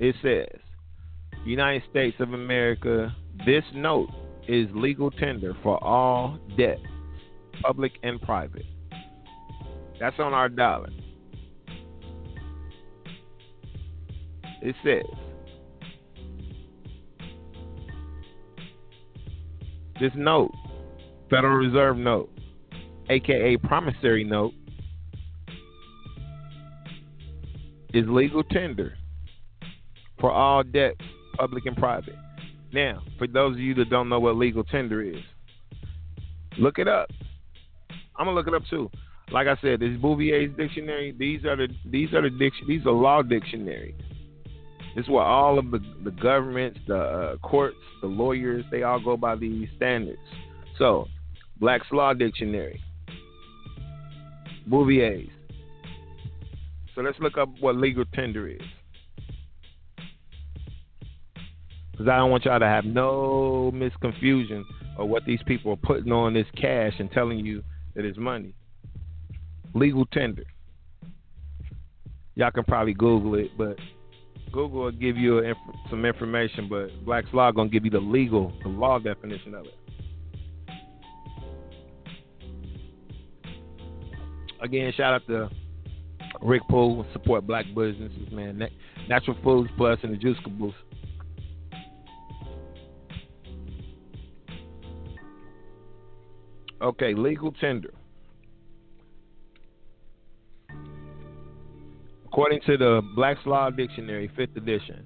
it says United States of America. This note is legal tender for all debt, public and private. That's on our dollar. It says this note, Federal Reserve note, aka promissory note, is legal tender for all debts, public and private. Now, for those of you that don't know what legal tender is, look it up. I'm gonna look it up too. Like I said, this Bouvier's dictionary. These are the these are the diction these are law dictionaries. This is where all of the, the governments, the uh, courts, the lawyers, they all go by these standards. So, Black's Law Dictionary, Bouvier's. So let's look up what legal tender is. Because I don't want y'all to have no misconfusion of what these people are putting on this cash and telling you that it's money. Legal tender. Y'all can probably Google it, but Google will give you inf- some information, but Black's Law gonna give you the legal, the law definition of it. Again, shout out to Rick Poole, support black businesses, man. Natural Foods Plus and the Juice Caboose. Okay, legal tender. According to the Black's Law Dictionary, 5th edition,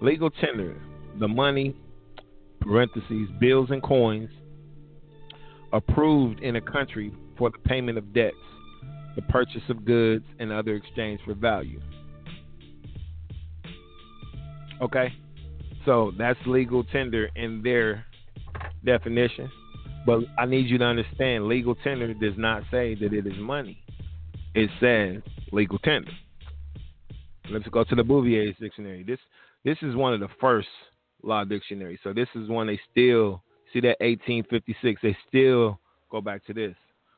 legal tender, the money, parentheses, bills and coins, approved in a country for the payment of debts, the purchase of goods, and other exchange for value. Okay? So that's legal tender in their definition. But I need you to understand legal tender does not say that it is money, it says legal tender. Let's go to the Bouvier's dictionary. This this is one of the first law dictionaries. So this is one they still see that 1856. They still go back to this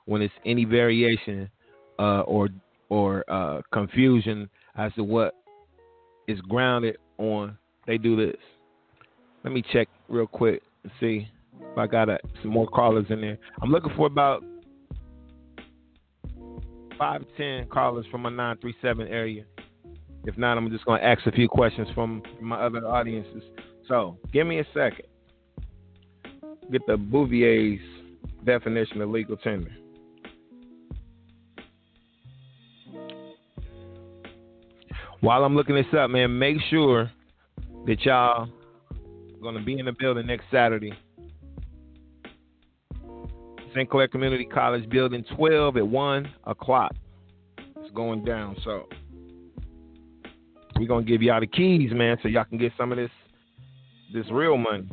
when it's any variation uh, or or uh, confusion as to what is grounded on. They do this. Let me check real quick and see if I got a, some more callers in there. I'm looking for about five ten callers from my 937 area. If not, I'm just going to ask a few questions from my other audiences. So, give me a second. Get the Bouvier's definition of legal tender. While I'm looking this up, man, make sure that y'all going to be in the building next Saturday. Sinclair Community College Building 12 at 1 o'clock. It's going down, so we're gonna give y'all the keys, man, so y'all can get some of this this real money.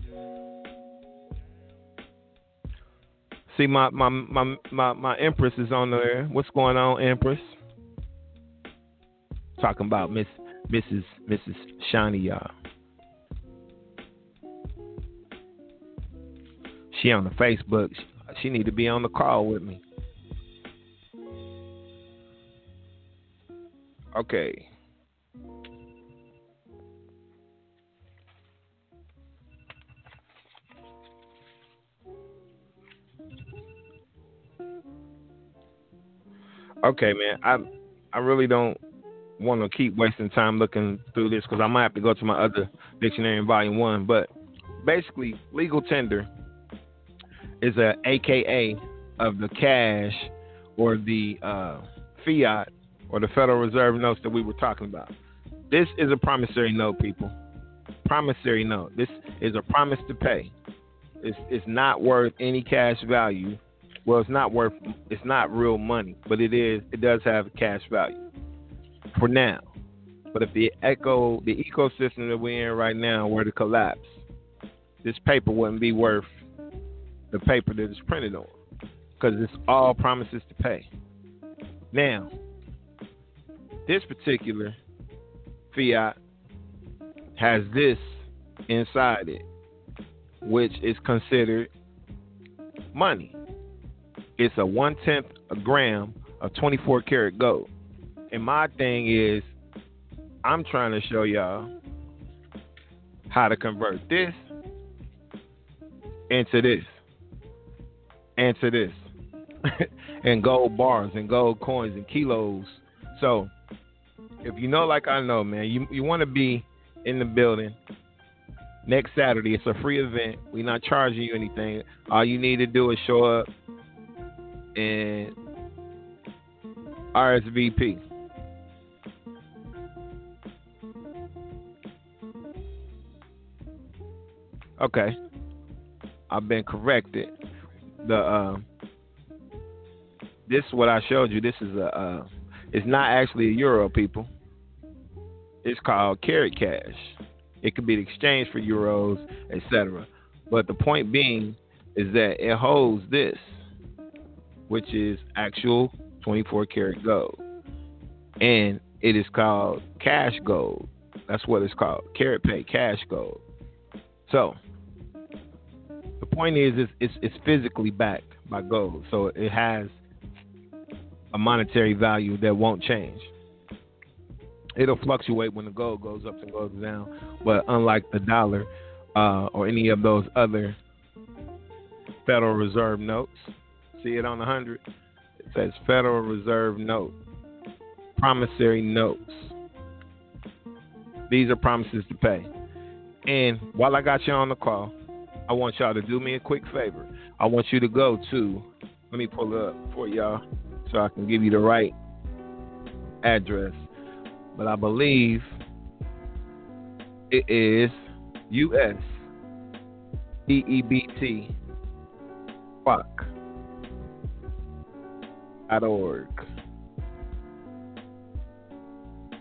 See my my my my, my Empress is on there. What's going on, Empress? Talking about Miss Mrs. Mrs. Shani, y'all. She on the Facebook. She need to be on the call with me. Okay. Okay, man. I I really don't want to keep wasting time looking through this because I might have to go to my other dictionary in volume one. But basically, legal tender is a AKA of the cash or the uh, fiat or the Federal Reserve notes that we were talking about. This is a promissory note, people. Promissory note. This is a promise to pay. It's, it's not worth any cash value. Well, it's not worth. It's not real money, but it is. It does have cash value for now. But if the echo, the ecosystem that we're in right now were to collapse, this paper wouldn't be worth the paper that it's printed on because it's all promises to pay. Now, this particular fiat has this inside it, which is considered money. It's a one tenth gram of 24 karat gold. And my thing is, I'm trying to show y'all how to convert this into this, into this, and gold bars and gold coins and kilos. So, if you know, like I know, man, you you want to be in the building next Saturday. It's a free event. We're not charging you anything. All you need to do is show up and RSVP. Okay. I've been corrected. The uh, this is what I showed you. This is a uh, it's not actually a euro, people. It's called Carat Cash. It could be exchanged for euros, etc. But the point being is that it holds this, which is actual 24 karat gold, and it is called cash gold. That's what it's called, carat pay cash gold. So the point is, it's, it's, it's physically backed by gold, so it has a monetary value that won't change. It'll fluctuate when the gold goes up and goes down, but unlike the dollar uh, or any of those other Federal Reserve notes, see it on the hundred. It says Federal Reserve note, promissory notes. These are promises to pay. And while I got you on the call, I want y'all to do me a quick favor. I want you to go to, let me pull up for y'all so I can give you the right address. But I believe it is US DEBT org.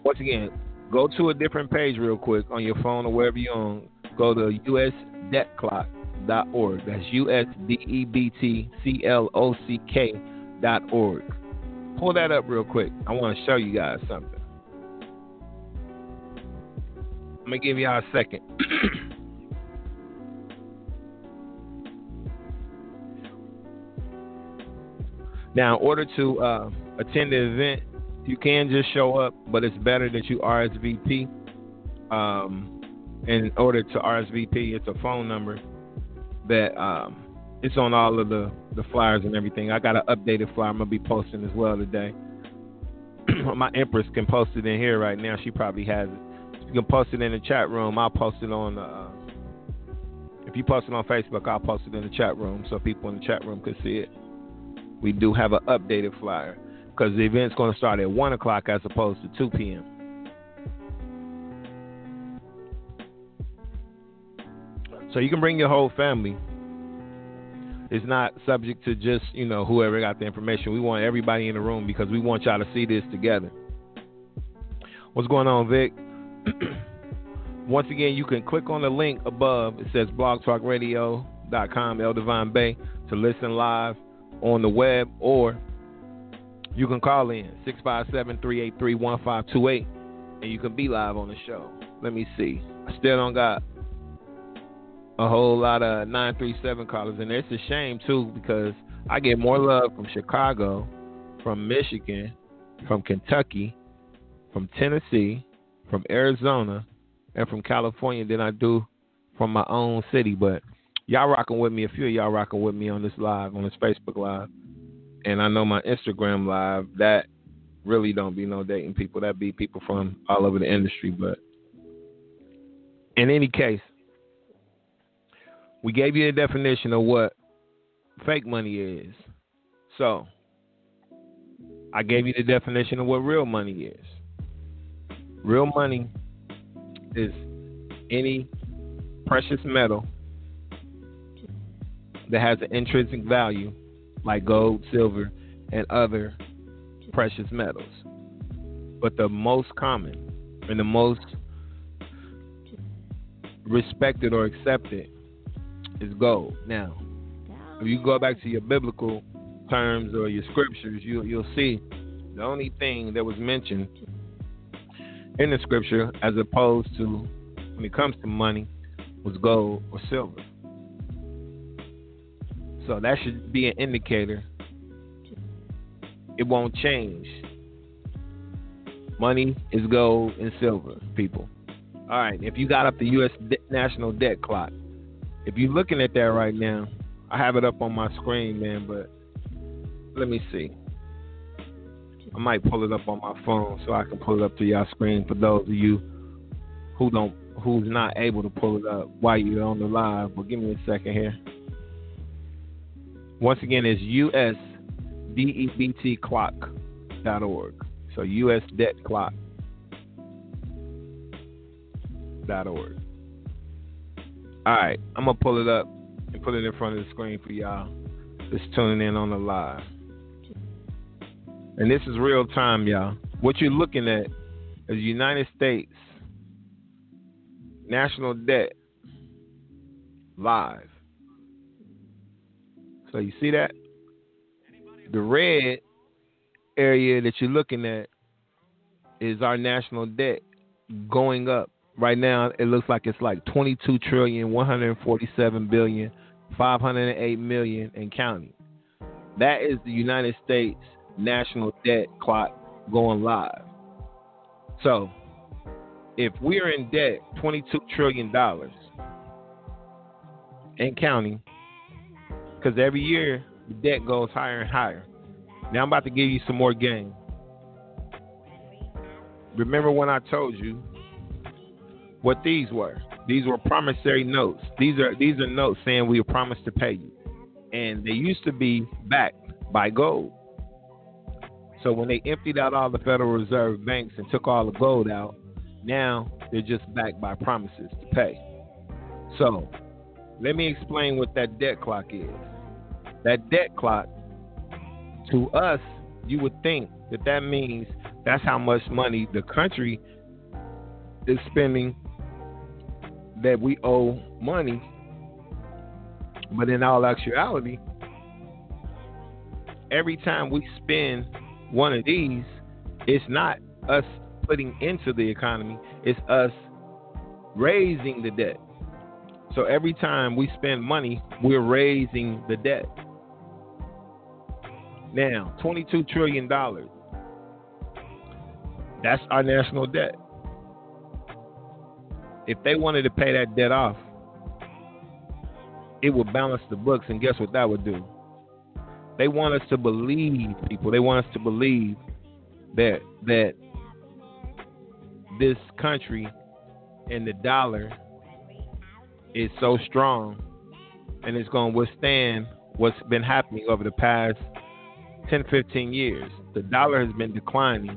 Once again, go to a different page real quick on your phone or wherever you're on. Go to usdebtclock.org. That's U S D E B T C L O C K dot org. Pull that up real quick. I want to show you guys something. I'm gonna give y'all a second. now, in order to uh, attend the event, you can just show up, but it's better that you RSVP. Um, in order to RSVP, it's a phone number that um, it's on all of the, the flyers and everything. I got an updated flyer I'm gonna be posting as well today. My Empress can post it in here right now. She probably has it. You can post it in the chat room. I'll post it on. Uh, if you post it on Facebook, I'll post it in the chat room so people in the chat room can see it. We do have an updated flyer because the event's going to start at one o'clock as opposed to two p.m. So you can bring your whole family it's not subject to just you know whoever got the information. We want everybody in the room because we want y'all to see this together. What's going on, Vic? Once again, you can click on the link above. It says blogtalkradio.com, El Divine Bay, to listen live on the web, or you can call in 657 383 1528 and you can be live on the show. Let me see. I still don't got a whole lot of 937 callers, and it's a shame too because I get more love from Chicago, from Michigan, from Kentucky, from Tennessee, from Arizona, and from California than I do from my own city. But y'all rocking with me. A few of y'all rocking with me on this live, on this Facebook live, and I know my Instagram live that really don't be no Dayton people. That be people from all over the industry. But in any case, we gave you a definition of what fake money is. So I gave you the definition of what real money is. Real money is any precious metal that has an intrinsic value like gold, silver, and other precious metals. But the most common and the most respected or accepted is gold. Now, if you go back to your biblical terms or your scriptures, you, you'll see the only thing that was mentioned in the scripture as opposed to when it comes to money was gold or silver. So that should be an indicator. It won't change. Money is gold and silver, people. All right, if you got up the U.S. De- national debt clock, if you're looking at that right now, I have it up on my screen, man, but let me see. I might pull it up on my phone so I can pull it up to y'all screen for those of you who don't who's not able to pull it up while you're on the live. But give me a second here. Once again, it's usdebtclock.org. So usdebtclock.org. All right, I'm gonna pull it up and put it in front of the screen for y'all that's tuning in on the live. And this is real time, y'all. What you're looking at is United States national debt live. So you see that? The red area that you're looking at is our national debt going up. Right now it looks like it's like 22 trillion 147 billion 508 million and counting. That is the United States national debt clock going live. So, if we are in debt $22 trillion and counting, because every year the debt goes higher and higher. Now I'm about to give you some more game. Remember when I told you what these were? These were promissory notes. These are these are notes saying we promised to pay you, and they used to be backed by gold. So when they emptied out all the Federal Reserve banks and took all the gold out, now they're just backed by promises to pay. So let me explain what that debt clock is. That debt clock, to us, you would think that that means that's how much money the country is spending that we owe money. But in all actuality, every time we spend one of these, it's not us putting into the economy, it's us raising the debt. So every time we spend money, we're raising the debt. Now, $22 trillion. That's our national debt. If they wanted to pay that debt off, it would balance the books, and guess what that would do? They want us to believe, people. They want us to believe that that this country and the dollar is so strong and it's going to withstand what's been happening over the past 10, 15 years. The dollar has been declining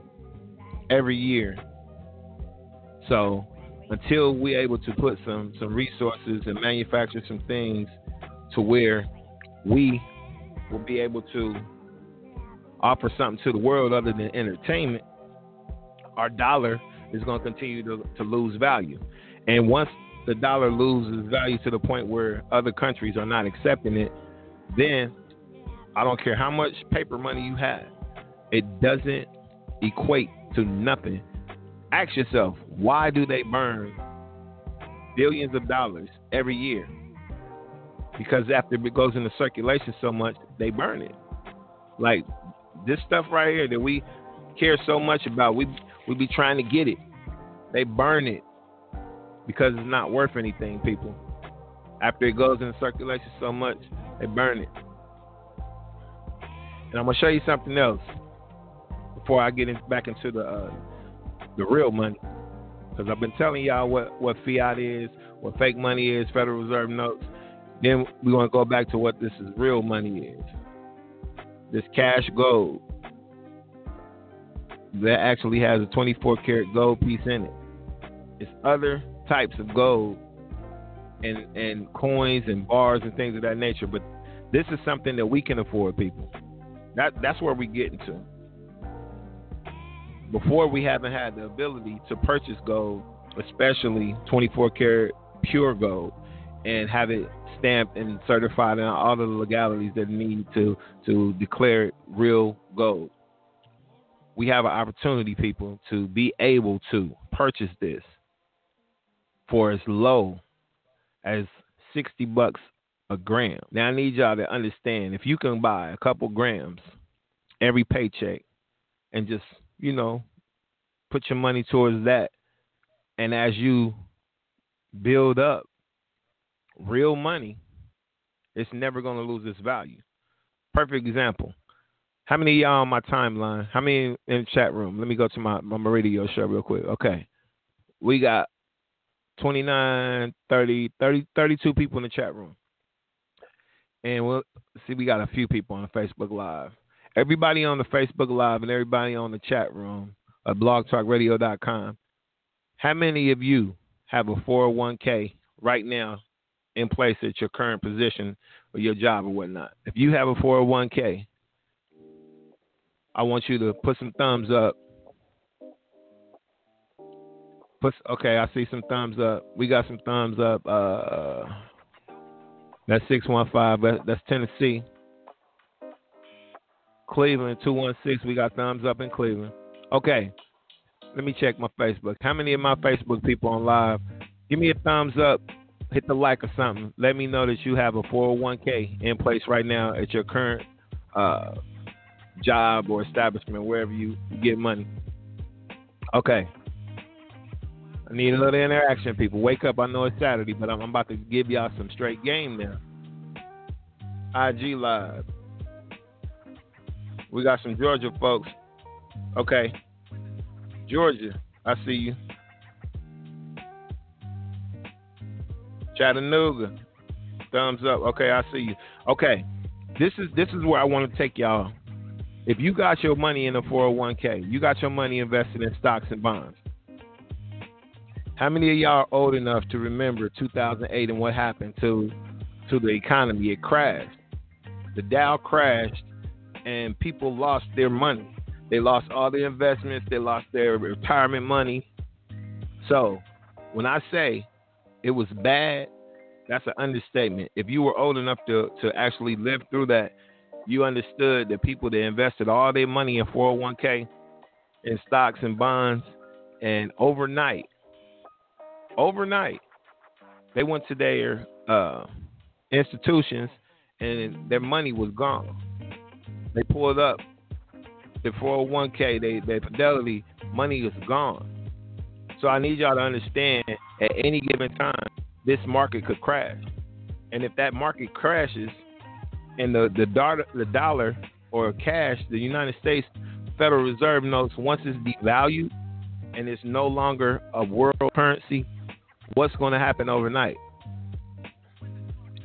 every year. So until we're able to put some some resources and manufacture some things to where we will be able to offer something to the world other than entertainment, our dollar is going to continue to, to lose value. And once the dollar loses value to the point where other countries are not accepting it, then I don't care how much paper money you have, it doesn't equate to nothing. Ask yourself, why do they burn billions of dollars every year because after it goes into circulation so much, they burn it. Like this stuff right here that we care so much about, we we be trying to get it. They burn it because it's not worth anything, people. After it goes in circulation so much, they burn it. And I'm gonna show you something else before I get in, back into the uh, the real money, because I've been telling y'all what what fiat is, what fake money is, Federal Reserve notes. Then we want to go back to what this is real money is. This cash gold that actually has a 24 karat gold piece in it. It's other types of gold and and coins and bars and things of that nature, but this is something that we can afford, people. That that's where we get into. Before we haven't had the ability to purchase gold, especially 24 karat pure gold, and have it stamped and certified and all the legalities that need to to declare it real gold. We have an opportunity, people, to be able to purchase this for as low as 60 bucks a gram. Now I need y'all to understand if you can buy a couple grams every paycheck and just, you know, put your money towards that and as you build up real money, it's never going to lose its value. Perfect example. How many y'all on my timeline? How many in the chat room? Let me go to my, my radio show real quick. Okay. We got 29, 30, 30, 32 people in the chat room. And we'll see, we got a few people on Facebook Live. Everybody on the Facebook Live and everybody on the chat room at blogtalkradio.com. How many of you have a 401k right now in place at your current position or your job or whatnot? If you have a 401k, I want you to put some thumbs up Put, okay, I see some thumbs up. We got some thumbs up. Uh, that's six one five. That's Tennessee. Cleveland two one six. We got thumbs up in Cleveland. Okay, let me check my Facebook. How many of my Facebook people on live? Give me a thumbs up. Hit the like or something. Let me know that you have a 401k in place right now at your current uh, job or establishment, wherever you get money. Okay. I need a little interaction, people. Wake up. I know it's Saturday, but I'm, I'm about to give y'all some straight game now. IG Live. We got some Georgia folks. Okay. Georgia, I see you. Chattanooga. Thumbs up. Okay, I see you. Okay. This is this is where I want to take y'all. If you got your money in a 401k, you got your money invested in stocks and bonds. How many of y'all are old enough to remember 2008 and what happened to to the economy? It crashed. The Dow crashed, and people lost their money. They lost all their investments. They lost their retirement money. So, when I say it was bad, that's an understatement. If you were old enough to to actually live through that, you understood that people that invested all their money in 401k, in stocks and bonds, and overnight overnight, they went to their uh, institutions and their money was gone. They pulled up the 401k, they, their fidelity money is gone. So I need y'all to understand at any given time, this market could crash. And if that market crashes and the, the, the dollar or cash, the United States Federal Reserve notes, once it's devalued and it's no longer a world currency, what's going to happen overnight?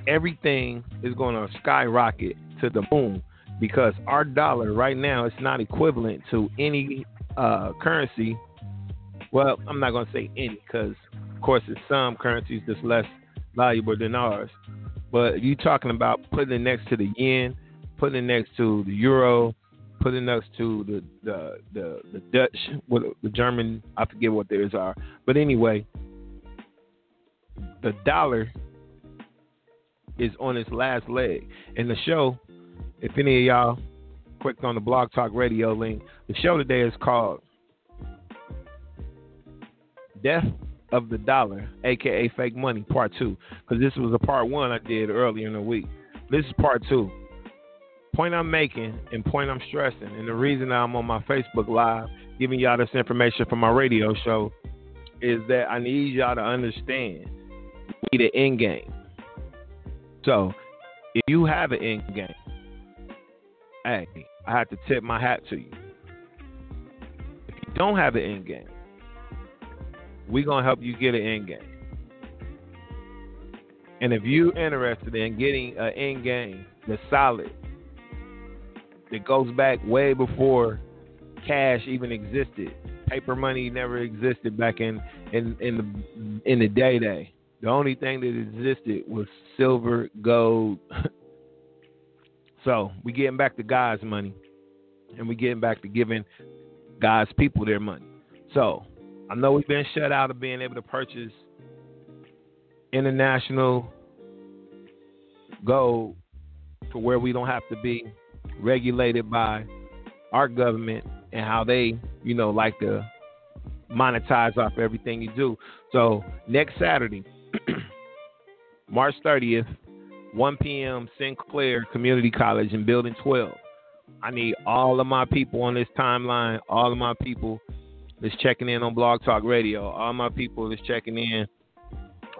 Everything is going to skyrocket to the moon because our dollar right now is not equivalent to any uh, currency. Well, I'm not going to say any because, of course, it's some currencies that's less valuable than ours. But you're talking about putting it next to the yen, putting it next to the euro, putting next to the the the, the Dutch, the German, I forget what theirs are. But anyway, the dollar is on its last leg. And the show, if any of y'all clicked on the Blog Talk Radio link, the show today is called Death of the Dollar, aka Fake Money, Part Two. Because this was a part one I did earlier in the week. This is part two. Point I'm making and point I'm stressing, and the reason I'm on my Facebook Live giving y'all this information from my radio show is that I need y'all to understand need an end game. So if you have an end game, hey, I have to tip my hat to you. If you don't have an end game, we're gonna help you get an end game. And if you're interested in getting an end game that's solid, that goes back way before cash even existed, paper money never existed back in in in the in the day day. The only thing that existed was silver, gold. so we getting back to God's money, and we getting back to giving God's people their money. So I know we've been shut out of being able to purchase international gold for where we don't have to be regulated by our government and how they, you know, like to monetize off everything you do. So next Saturday, March 30th, 1 p.m., Sinclair Community College in Building 12. I need all of my people on this timeline, all of my people that's checking in on Blog Talk Radio, all my people that's checking in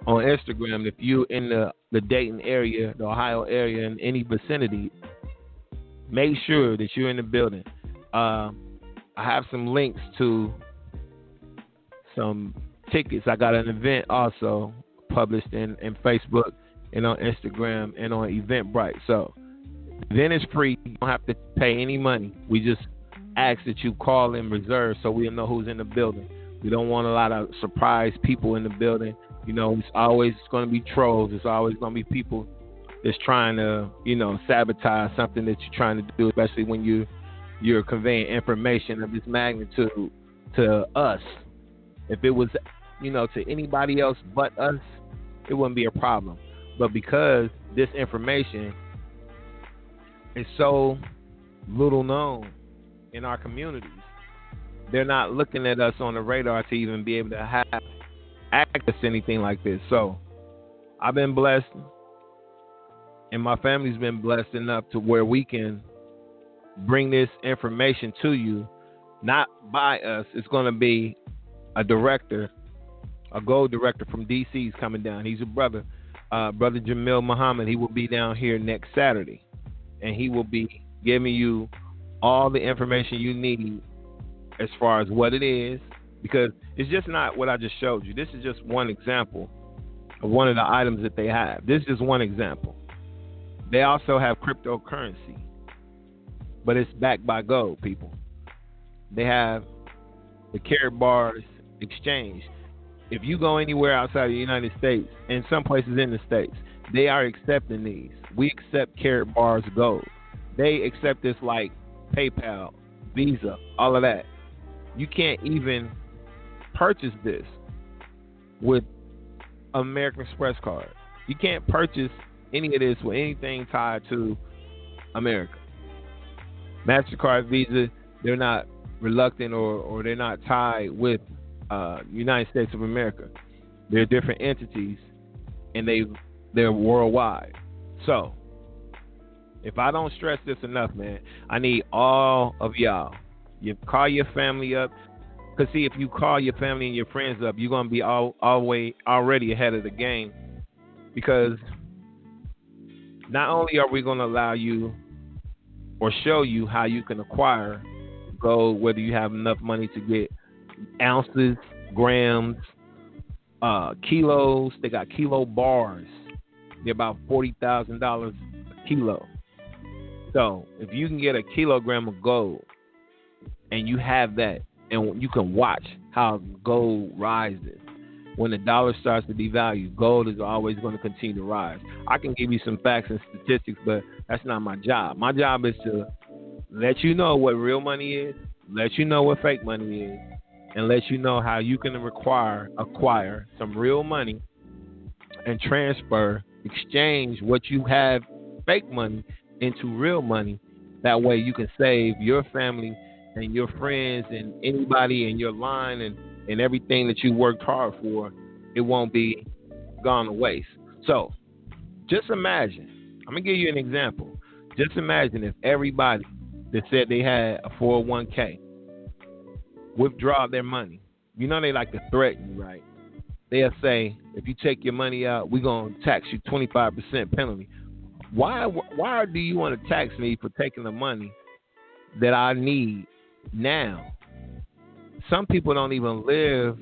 on Instagram. If you in the, the Dayton area, the Ohio area, in any vicinity, make sure that you're in the building. Uh, I have some links to some tickets. I got an event also published in, in Facebook and on Instagram and on Eventbrite. So then it's free. You don't have to pay any money. We just ask that you call and reserve so we'll know who's in the building. We don't want a lot of surprise people in the building. You know, it's always going to be trolls. It's always going to be people that's trying to, you know, sabotage something that you're trying to do, especially when you you're conveying information of this magnitude to us. If it was, you know, to anybody else but us, it wouldn't be a problem. But because this information is so little known in our communities, they're not looking at us on the radar to even be able to have access to anything like this. So I've been blessed, and my family's been blessed enough to where we can bring this information to you, not by us. It's going to be a director, a gold director from DC is coming down. He's a brother, uh, brother Jamil Muhammad. He will be down here next Saturday, and he will be giving you all the information you need as far as what it is, because it's just not what I just showed you. This is just one example of one of the items that they have. This is just one example. They also have cryptocurrency, but it's backed by gold, people. They have the Karatbars exchange. If you go anywhere outside of the United States, and some places in the States, they are accepting these. We accept Karatbars gold. They accept this like PayPal, Visa, all of that. You can't even purchase this with American Express card. You can't purchase any of this with anything tied to America. MasterCard, Visa, they're not reluctant or, or they're not tied with uh, United States of America. They're different entities and they they're worldwide. So if I don't stress this enough, man, I need all of y'all. You call your family up. Cause see, if you call your family and your friends up, you're gonna be all always already ahead of the game. Because not only are we gonna allow you or show you how you can acquire gold, whether you have enough money to get ounces, grams, uh, kilos. They got kilo bars. They're about forty thousand dollars a kilo. So if you can get a kilogram of gold and you have that and you can watch how gold rises when the dollar starts to devalue, gold is always going to continue to rise. I can give you some facts and statistics, but that's not my job. My job is to let you know what real money is, let you know what fake money is, and let you know how you can require acquire some real money and transfer, exchange what you have fake money into real money. That way you can save your family and your friends and anybody in your line and, and everything that you worked hard for, it won't be gone to waste. So just imagine, I'm to give you an example. Just imagine if everybody that said they had a 401k withdraw their money. You know they like to threaten you, right? They'll say, if you take your money out, we're going to tax you 25% penalty. Why why do you want to tax me for taking the money that I need now? some people don't even live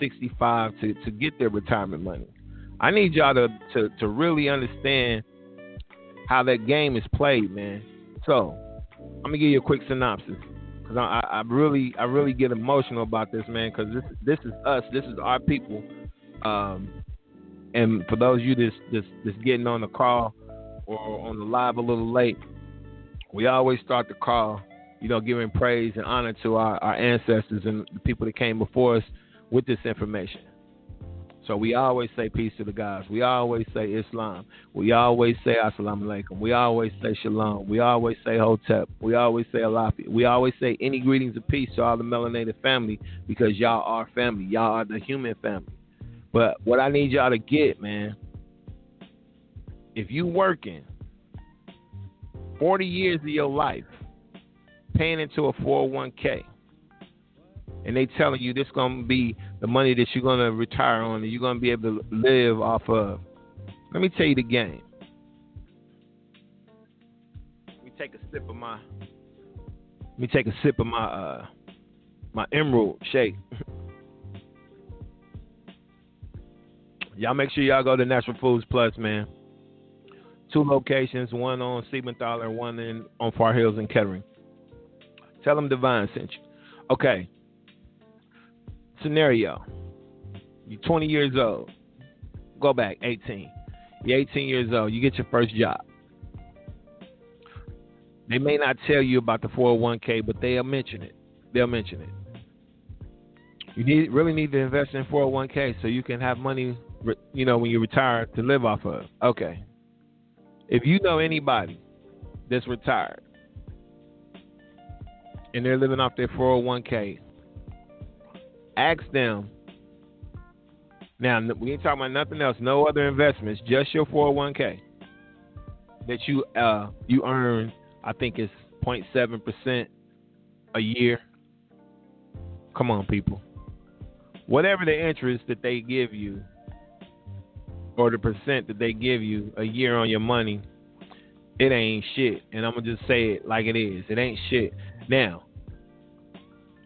65 to, to get their retirement money. I need y'all to, to, to really understand how that game is played, man. So, I'm gonna give you a quick synopsis because I, I, really I really get emotional about this, man. Because this this is us, this is our people. Um, and for those of you that's, that's that's getting on the call or on the live a little late, we always start the call, you know, giving praise and honor to our, our ancestors and the people that came before us with this information. So we always say peace to the gods. We always say Islam. We always say Assalamu alaikum. We always say Shalom. We always say Hotep. We always say Alafi. We always say any greetings of peace to all the melanated family because y'all are family. Y'all are the human family. But what I need y'all to get, man, if you working 40 years of your life paying into a 401k and they telling you this gonna be the money that you're gonna retire on and you're gonna be able to live off of. Let me tell you the game. Let me take a sip of my. Let me take a sip of my uh my emerald shake. y'all make sure y'all go to Natural Foods Plus, man. Two locations, one on Siebenthaler one in on Far Hills and Kettering. Tell them Divine sent you. Okay, scenario. You're 20 years old. Go back, 18. You're 18 years old. You get your first job. They may not tell you about the 401k, but they'll mention it. They'll mention it. You need really need to invest in 401k so you can have money, you know, when you retire to live off of. Okay. If you know anybody that's retired and they're living off their 401k, ask them. Now we ain't talking about nothing else, no other investments, just your 401k that you uh you earn. I think it's 0.7 percent a year. Come on, people. Whatever the interest that they give you, or the percent that they give you a year on your money, it ain't shit. And I'm gonna just say it like it is. It ain't shit. Now,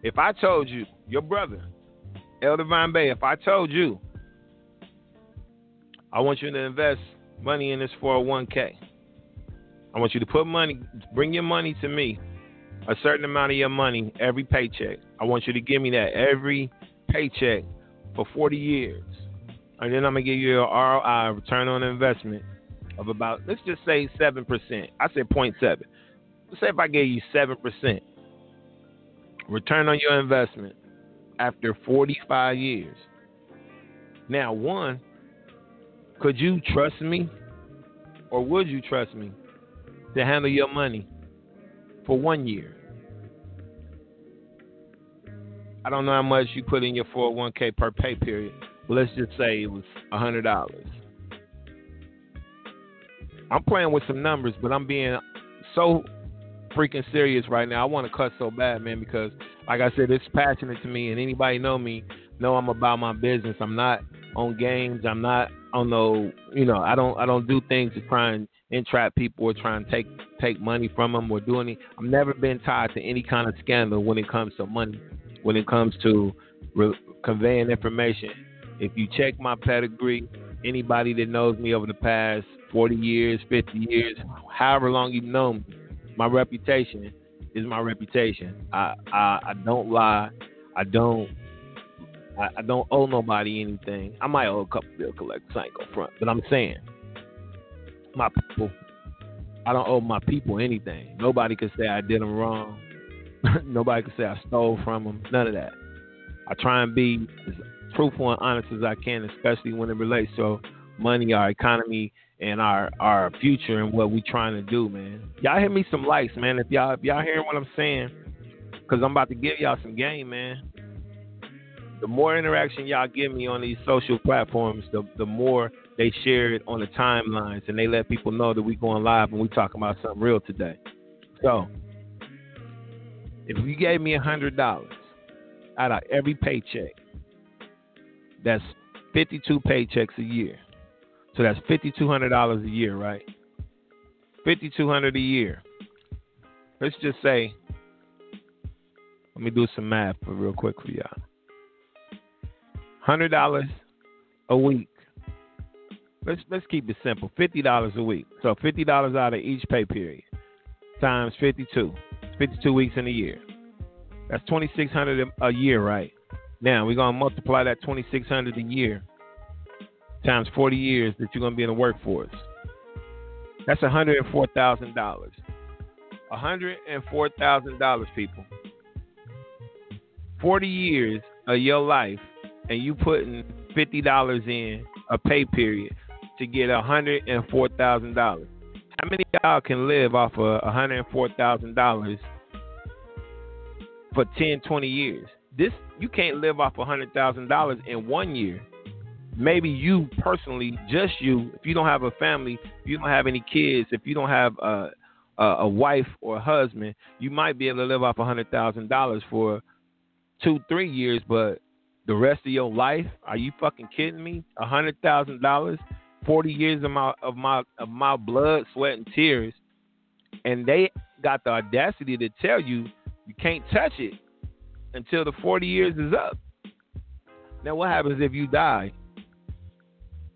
if I told you, your brother, Elder Von Bey, if I told you I want you to invest money in this 401k, I want you to put money, bring your money to me, a certain amount of your money every paycheck. I want you to give me that every paycheck for 40 years. And then I'm going to give you an ROI, return on investment, of about, let's just say 7%. I said 0.7. Let's say if I gave you 7% return on your investment after 45 years. Now, one, could you trust me or would you trust me to handle your money for one year? I don't know how much you put in your 401k per pay period, but let's just say it was $100. I'm playing with some numbers, but I'm being so freaking serious right now. I want to cut so bad, man, because like I said, it's passionate to me, and anybody know me know I'm about my business. I'm not on games. I'm not on no, you know, I don't I don't do things to try and entrap people or try and take take money from them or do any. I've never been tied to any kind of scandal when it comes to money, when it comes to re- conveying information. If you check my pedigree, anybody that knows me over the past 40 years, 50 years, however long you've known me, my reputation is my reputation. I I, I don't lie. I don't I, I, don't owe nobody anything. I might owe a couple bill collectors. I ain't go front, but I'm saying my people. I don't owe my people anything. Nobody can say I did them wrong. nobody can say I stole from them. None of that. I try and be as truthful and honest as I can, especially when it relates to money, our economy, and our our future and what we trying to do, man. Y'all hit me some likes, man. If y'all if y'all hearing what I'm saying, because I'm about to give y'all some game, man. The more interaction y'all give me on these social platforms, the the more they share it on the timelines and they let people know that we going live and we talking about something real today. So, if you gave me a hundred dollars out of every paycheck, that's 52 paychecks a year. So that's fifty two hundred dollars a year, right? Fifty two hundred a year. Let's just say Let me do some math real quick for y'all. Hundred dollars a week. Let's let's keep it simple. Fifty dollars a week. So fifty dollars out of each pay period times fifty-two. Fifty-two weeks in a year. That's twenty-six hundred a year, right? Now we're gonna multiply that twenty-six hundred a year times forty years that you're gonna be in the workforce. That's one hundred and four thousand dollars. One hundred and four thousand dollars, people. Forty years of your life, and you putting fifty dollars in a pay period to get one hundred and four thousand dollars. How many y'all can live off of one hundred and four thousand dollars for 10, 20 years? This you can't live off one hundred thousand dollars in one year maybe you personally, just you, if you don't have a family, if you don't have any kids, if you don't have a a, a wife or a husband, you might be able to live off a hundred thousand dollars for two, three years, but the rest of your life, are you fucking kidding me? A hundred thousand dollars, forty years of my of my of my blood, sweat, and tears, and they got the audacity to tell you you can't touch it until the forty years is up. Now, what happens if you die?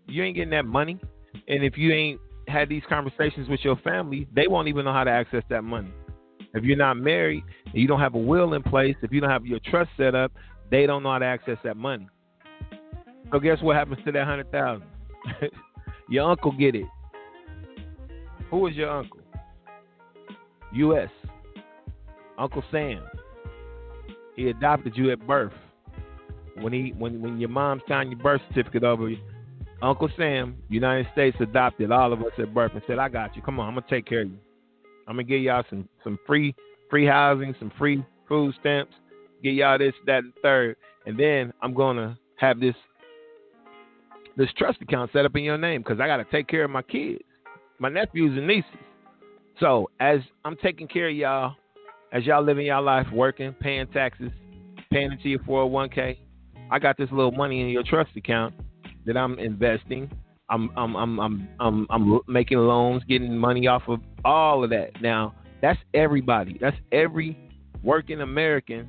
You ain't getting that money. And if you ain't had these conversations with your family, they won't even know how to access that money. If you're not married and you don't have a will in place, if you don't have your trust set up, they don't know how to access that money. So guess what happens to that hundred thousand? your uncle get it. Who is your uncle? U.S. Uncle Sam. He adopted you at birth. When he when when your mom signed your birth certificate over, Uncle Sam, United States adopted all of us at birth and said, "I got you. Come on, I'm gonna take care of you. I'm gonna give y'all some some free free housing, some free food stamps, get y'all this, that, and third, and then I'm gonna have this this trust account set up in your name because I gotta take care of my kids, my nephews and nieces. So as I'm taking care of y'all, as y'all living y'all life, working, paying taxes, paying into your 401k, I got this little money in your trust account that I'm investing. I'm I'm I'm I'm I'm, I'm making loans, getting money off of all of that. Now that's everybody. That's every working American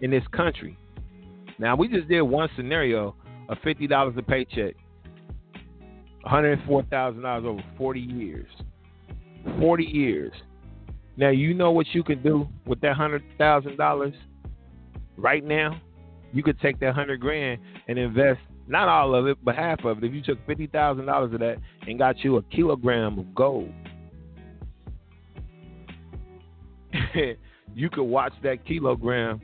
in this country. Now we just did one scenario of fifty dollars a paycheck, one hundred four thousand dollars over forty years. Forty years. Now you know what you can do with that hundred thousand dollars right now. You could take that hundred grand and invest not all of it, but half of it. If you took fifty thousand dollars of that and got you a kilogram of gold, you could watch that kilogram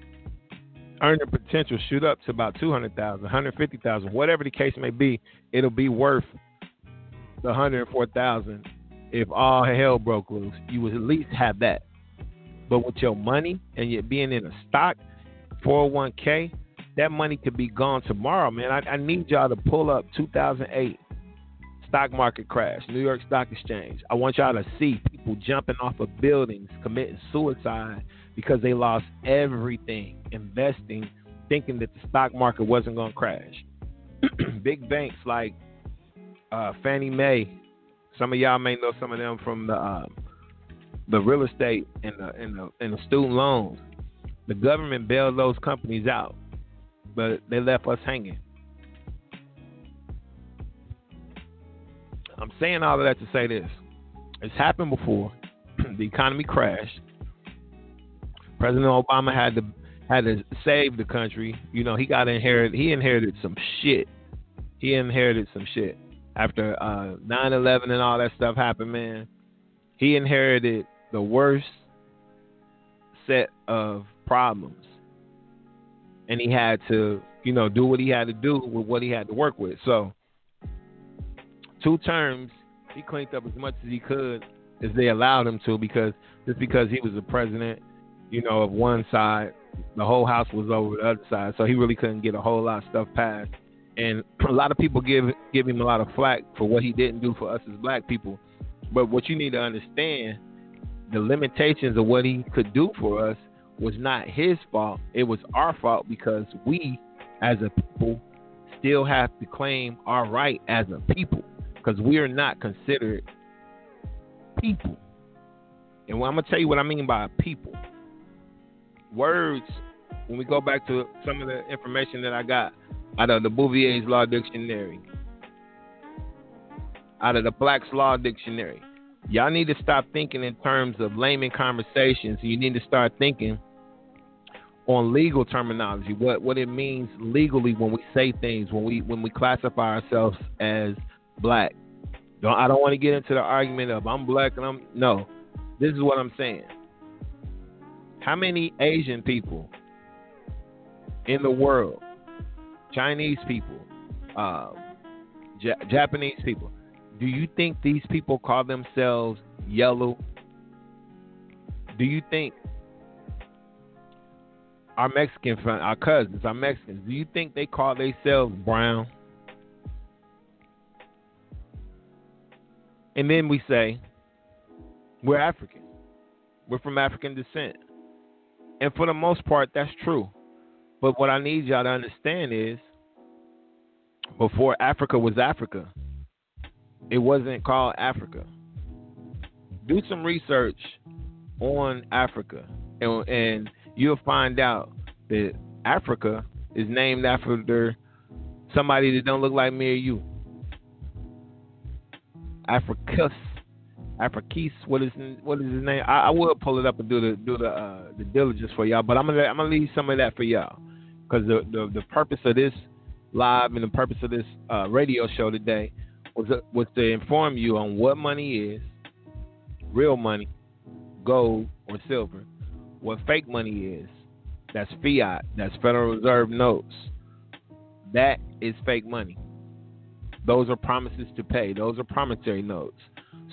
earn the potential shoot up to about 200,000, 150,000, whatever the case may be, it'll be worth the 104,000 if all hell broke loose. You would at least have that. But with your money and you being in a stock, 401k, that money could be gone tomorrow, man. I, I need y'all to pull up 2008 stock market crash, New York Stock Exchange. I want y'all to see people jumping off of buildings, committing suicide because they lost everything investing, thinking that the stock market wasn't going to crash. Big banks like uh, Fannie Mae, some of y'all may know some of them from the um, the real estate and the, and the and the student loans. The government bailed those companies out but they left us hanging. I'm saying all of that to say this. It's happened before. the economy crashed. President Obama had to had to save the country. You know, he got inherited he inherited some shit. He inherited some shit. After uh 9/11 and all that stuff happened, man. He inherited the worst set of problems and he had to, you know, do what he had to do with what he had to work with. So, two terms, he cleaned up as much as he could as they allowed him to, because just because he was the president, you know, of one side, the whole house was over the other side, so he really couldn't get a whole lot of stuff passed. And a lot of people give give him a lot of flack for what he didn't do for us as black people. But what you need to understand, the limitations of what he could do for us was not his fault. It was our fault because we, as a people, still have to claim our right as a people because we are not considered people. And I'm gonna tell you what I mean by people. Words when we go back to some of the information that I got out of the Bouvier's Law Dictionary, out of the Black's Law Dictionary, y'all need to stop thinking in terms of layman conversations. You need to start thinking on legal terminology, what what it means legally when we say things, when we when we classify ourselves as black. Don't I don't want to get into the argument of I'm black and I'm no. This is what I'm saying. How many Asian people in the world, Chinese people, uh, J- Japanese people, do you think these people call themselves yellow? Do you think our Mexican friends, our cousins, our Mexicans, do you think they call themselves brown? And then we say, we're African. We're from African descent. And for the most part, that's true. But what I need y'all to understand is before Africa was Africa, it wasn't called Africa. Do some research on Africa, and, and you'll find out that Africa is named after somebody that don't look like me or you. Africus, Africus. What is what is his name? I, I will pull it up and do the do the uh, the diligence for y'all. But I'm gonna I'm gonna leave some of that for y'all because the, the the purpose of this live and the purpose of this uh, radio show today was was to inform you on what money is, real money, gold or silver, what fake money is. That's fiat. That's Federal Reserve notes. That is fake money. Those are promises to pay. Those are promissory notes.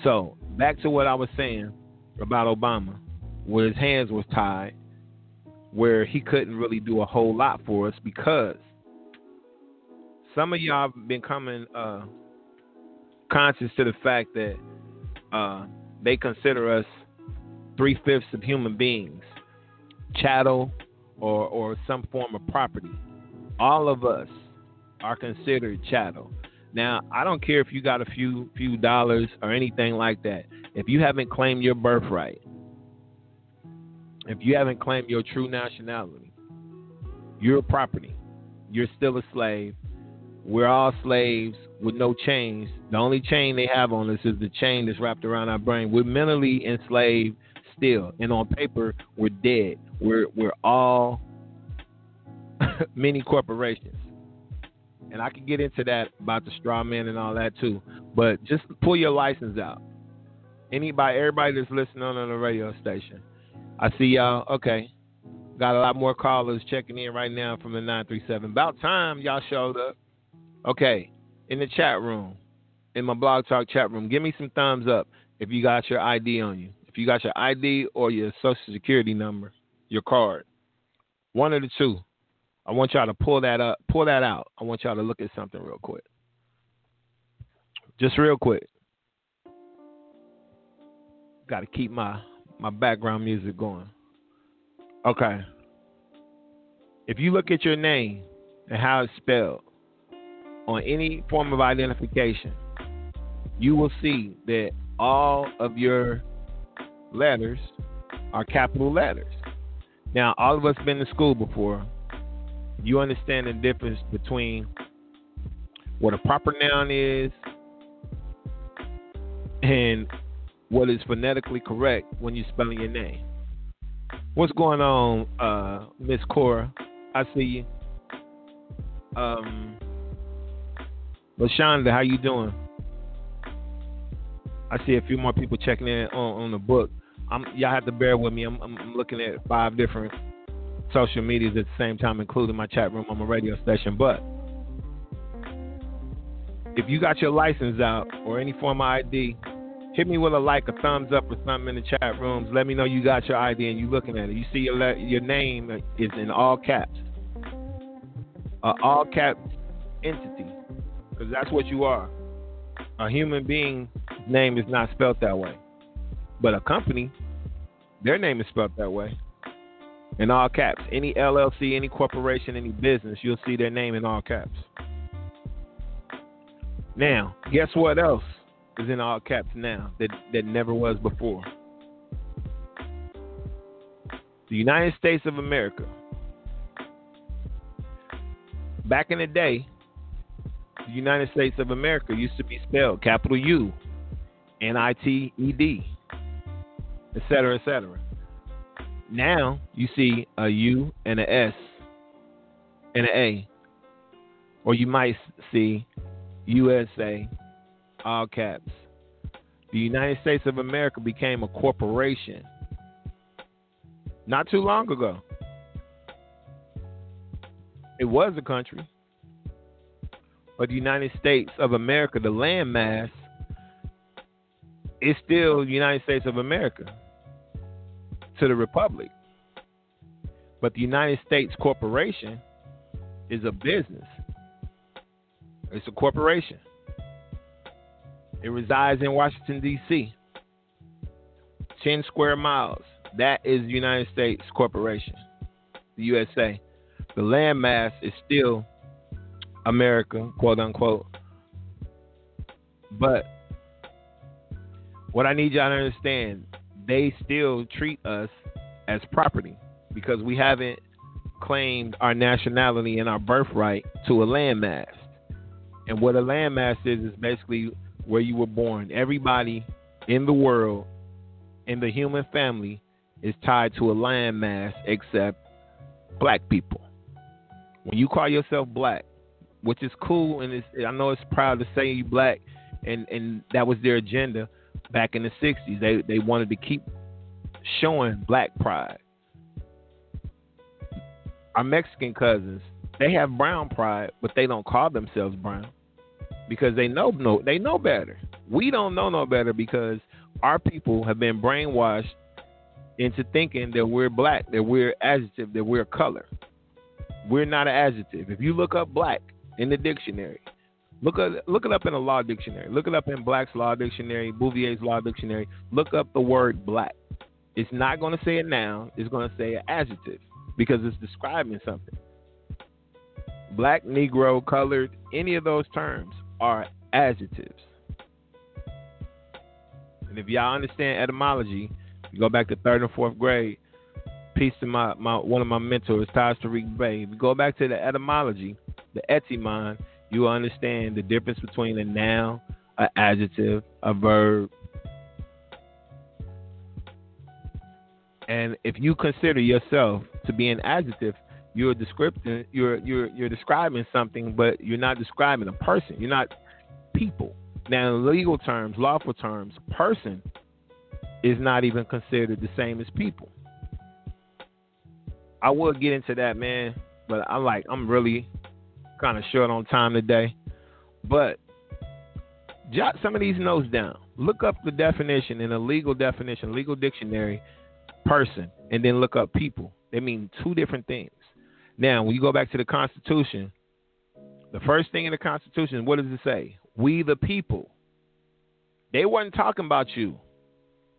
So back to what I was saying about Obama, where his hands was tied, where he couldn't really do a whole lot for us because some of y'all have been coming uh, conscious to the fact that uh, they consider us three fifths of human beings, chattel or or some form of property. All of us are considered chattel. Now, I don't care if you got a few few dollars or anything like that. If you haven't claimed your birthright, if you haven't claimed your true nationality, you're property. You're still a slave. We're all slaves with no chains. The only chain they have on us is the chain that's wrapped around our brain. We're mentally enslaved still, and on paper, we're dead. We're we're all many corporations and I can get into that about the straw man and all that too. But just pull your license out. Anybody, everybody that's listening on the radio station, I see y'all. Okay, got a lot more callers checking in right now from the nine three seven. About time y'all showed up. Okay, in the chat room, in my blog talk chat room, give me some thumbs up if you got your ID on you. If you got your ID or your social security number, your card, one of the two. I want y'all to pull that up, pull that out. I want y'all to look at something real quick. Just real quick. Got to keep my my background music going. Okay. If you look at your name and how it's spelled on any form of identification, you will see that all of your letters are capital letters. Now, all of us been to school before you understand the difference between what a proper noun is and what is phonetically correct when you're spelling your name. What's going on, uh, Miss Cora? I see you. Um, Lashonda, how you doing? I see a few more people checking in on, on the book. I'm, y'all have to bear with me. I'm, I'm looking at five different social medias at the same time, including my chat room on my radio station. But if you got your license out or any form of ID, hit me with a like, a thumbs up, or something in the chat rooms. Let me know you got your ID and you looking at it. You see your your name is in all caps, uh, all cap entity, because that's what you are. A human being name is not spelled that way, but a company, their name is spelled that way in all caps. Any LLC, any corporation, any business, you'll see their name in all caps. Now, guess what else is in all caps now that, that never was before? The United States of America back in the day, the United States of America used to be spelled capital U, N I T E D, et cetera, et cetera. Now you see a U and an S and an A, or you might see USA, all caps. The United States of America became a corporation not too long ago. It was a country. But the United States of America, the landmass, is still the United States of America to the Republic. But the United States Corporation is a business. It's a corporation. It resides in Washington, D.C., 10 square miles. That is the United States Corporation, the USA. The landmass is still America, quote unquote. But what I need y'all to understand, they still treat us as property because we haven't claimed our nationality and our birthright to a landmass. And what a landmass is is basically where you were born. Everybody in the world, in the human family, is tied to a landmass except black people. When you call yourself black, which is cool, and it's, I know it's proud to say you black, and and that was their agenda back in the '60s. They they wanted to keep showing black pride. Our Mexican cousins, they have brown pride, but they don't call themselves brown because they know no they know better. We don't know no better because our people have been brainwashed into thinking that we're black, that we're adjective, that we're color. We're not an adjective. If you look up black in the dictionary, look at look it up in a law dictionary. Look it up in Black's Law Dictionary, Bouvier's Law Dictionary. Look up the word black. It's not going to say a noun. It's going to say an adjective because it's describing something. Black, Negro, colored, any of those terms are adjectives. And if y'all understand etymology, you go back to third and fourth grade. Peace to my, my one of my mentors, Taj Tariq Bey. If you go back to the etymology, the etymon, you understand the difference between a noun, an adjective, a verb. And if you consider yourself to be an adjective, you're descriptive you're you're you're describing something, but you're not describing a person. You're not people. Now in legal terms, lawful terms, person is not even considered the same as people. I will get into that, man, but I'm like I'm really kind of short on time today. But jot some of these notes down. Look up the definition in a legal definition, legal dictionary, person, and then look up people. They mean two different things. Now, when you go back to the Constitution, the first thing in the Constitution, what does it say? We the people. They wasn't talking about you.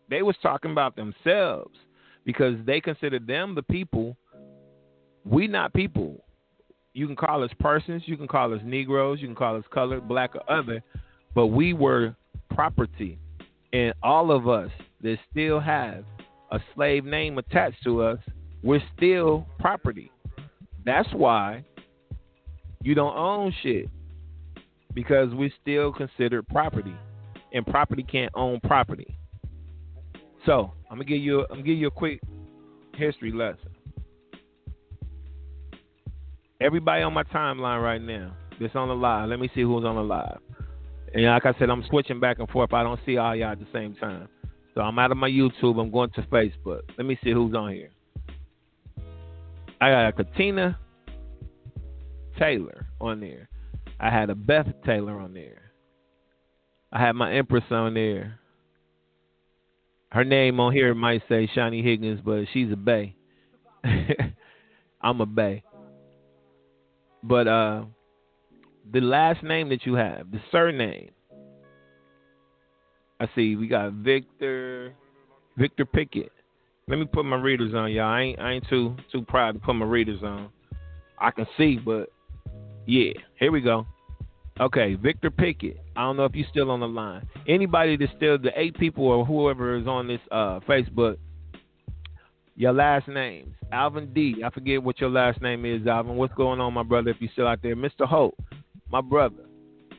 They was talking about themselves because they considered them the people. We not people. You can call us persons, you can call us Negroes, you can call us colored, black, or other, but we were property. And all of us that still have a slave name attached to us, we're still property. That's why you don't own shit because we're still considered property, and property can't own property. So I'm gonna give you I'm gonna give you a quick history lesson. Everybody on my timeline right now that's on the live. Let me see who's on the live. And like I said, I'm switching back and forth. I don't see all y'all at the same time. So I'm out of my YouTube. I'm going to Facebook. Let me see who's on here. I got a Katina Taylor on there. I had a Beth Taylor on there. I had my Empress on there her name on here might say Shani Higgins, but she's a Bey. I'm a Bey. But uh, the last name that you have, the surname. I see we got Victor Victor Pickett. Let me put my readers on, y'all. I ain't I ain't too too proud to put my readers on. I can see, but yeah, here we go. Okay, Victor Pickett. I don't know if you're still on the line. Anybody that's still the eight people or whoever is on this uh, Facebook, your last names. Alvin D. I forget what your last name is, Alvin. What's going on, my brother? If you're still out there, Mr. Hope, my brother.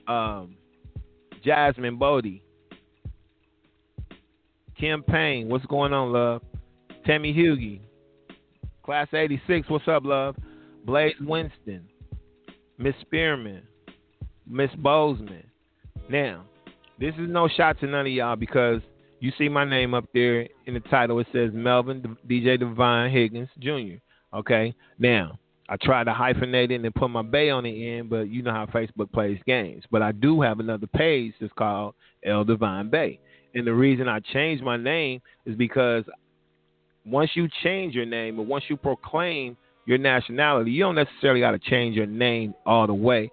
Um, Jasmine Bodie. Kim Payne, what's going on, love? Tammy Hughie. Class 86, what's up, love? Blaze Winston. Miss Spearman. Miss Bozeman. Now, this is no shot to none of y'all because you see my name up there in the title. It says Melvin DJ Divine Higgins Jr. Okay. Now, I tried to hyphenate it and put my Bey on the end, but you know how Facebook plays games. But I do have another page that's called El Divine Bey. And the reason I changed my name is because once you change your name or once you proclaim your nationality, you don't necessarily got to change your name all the way.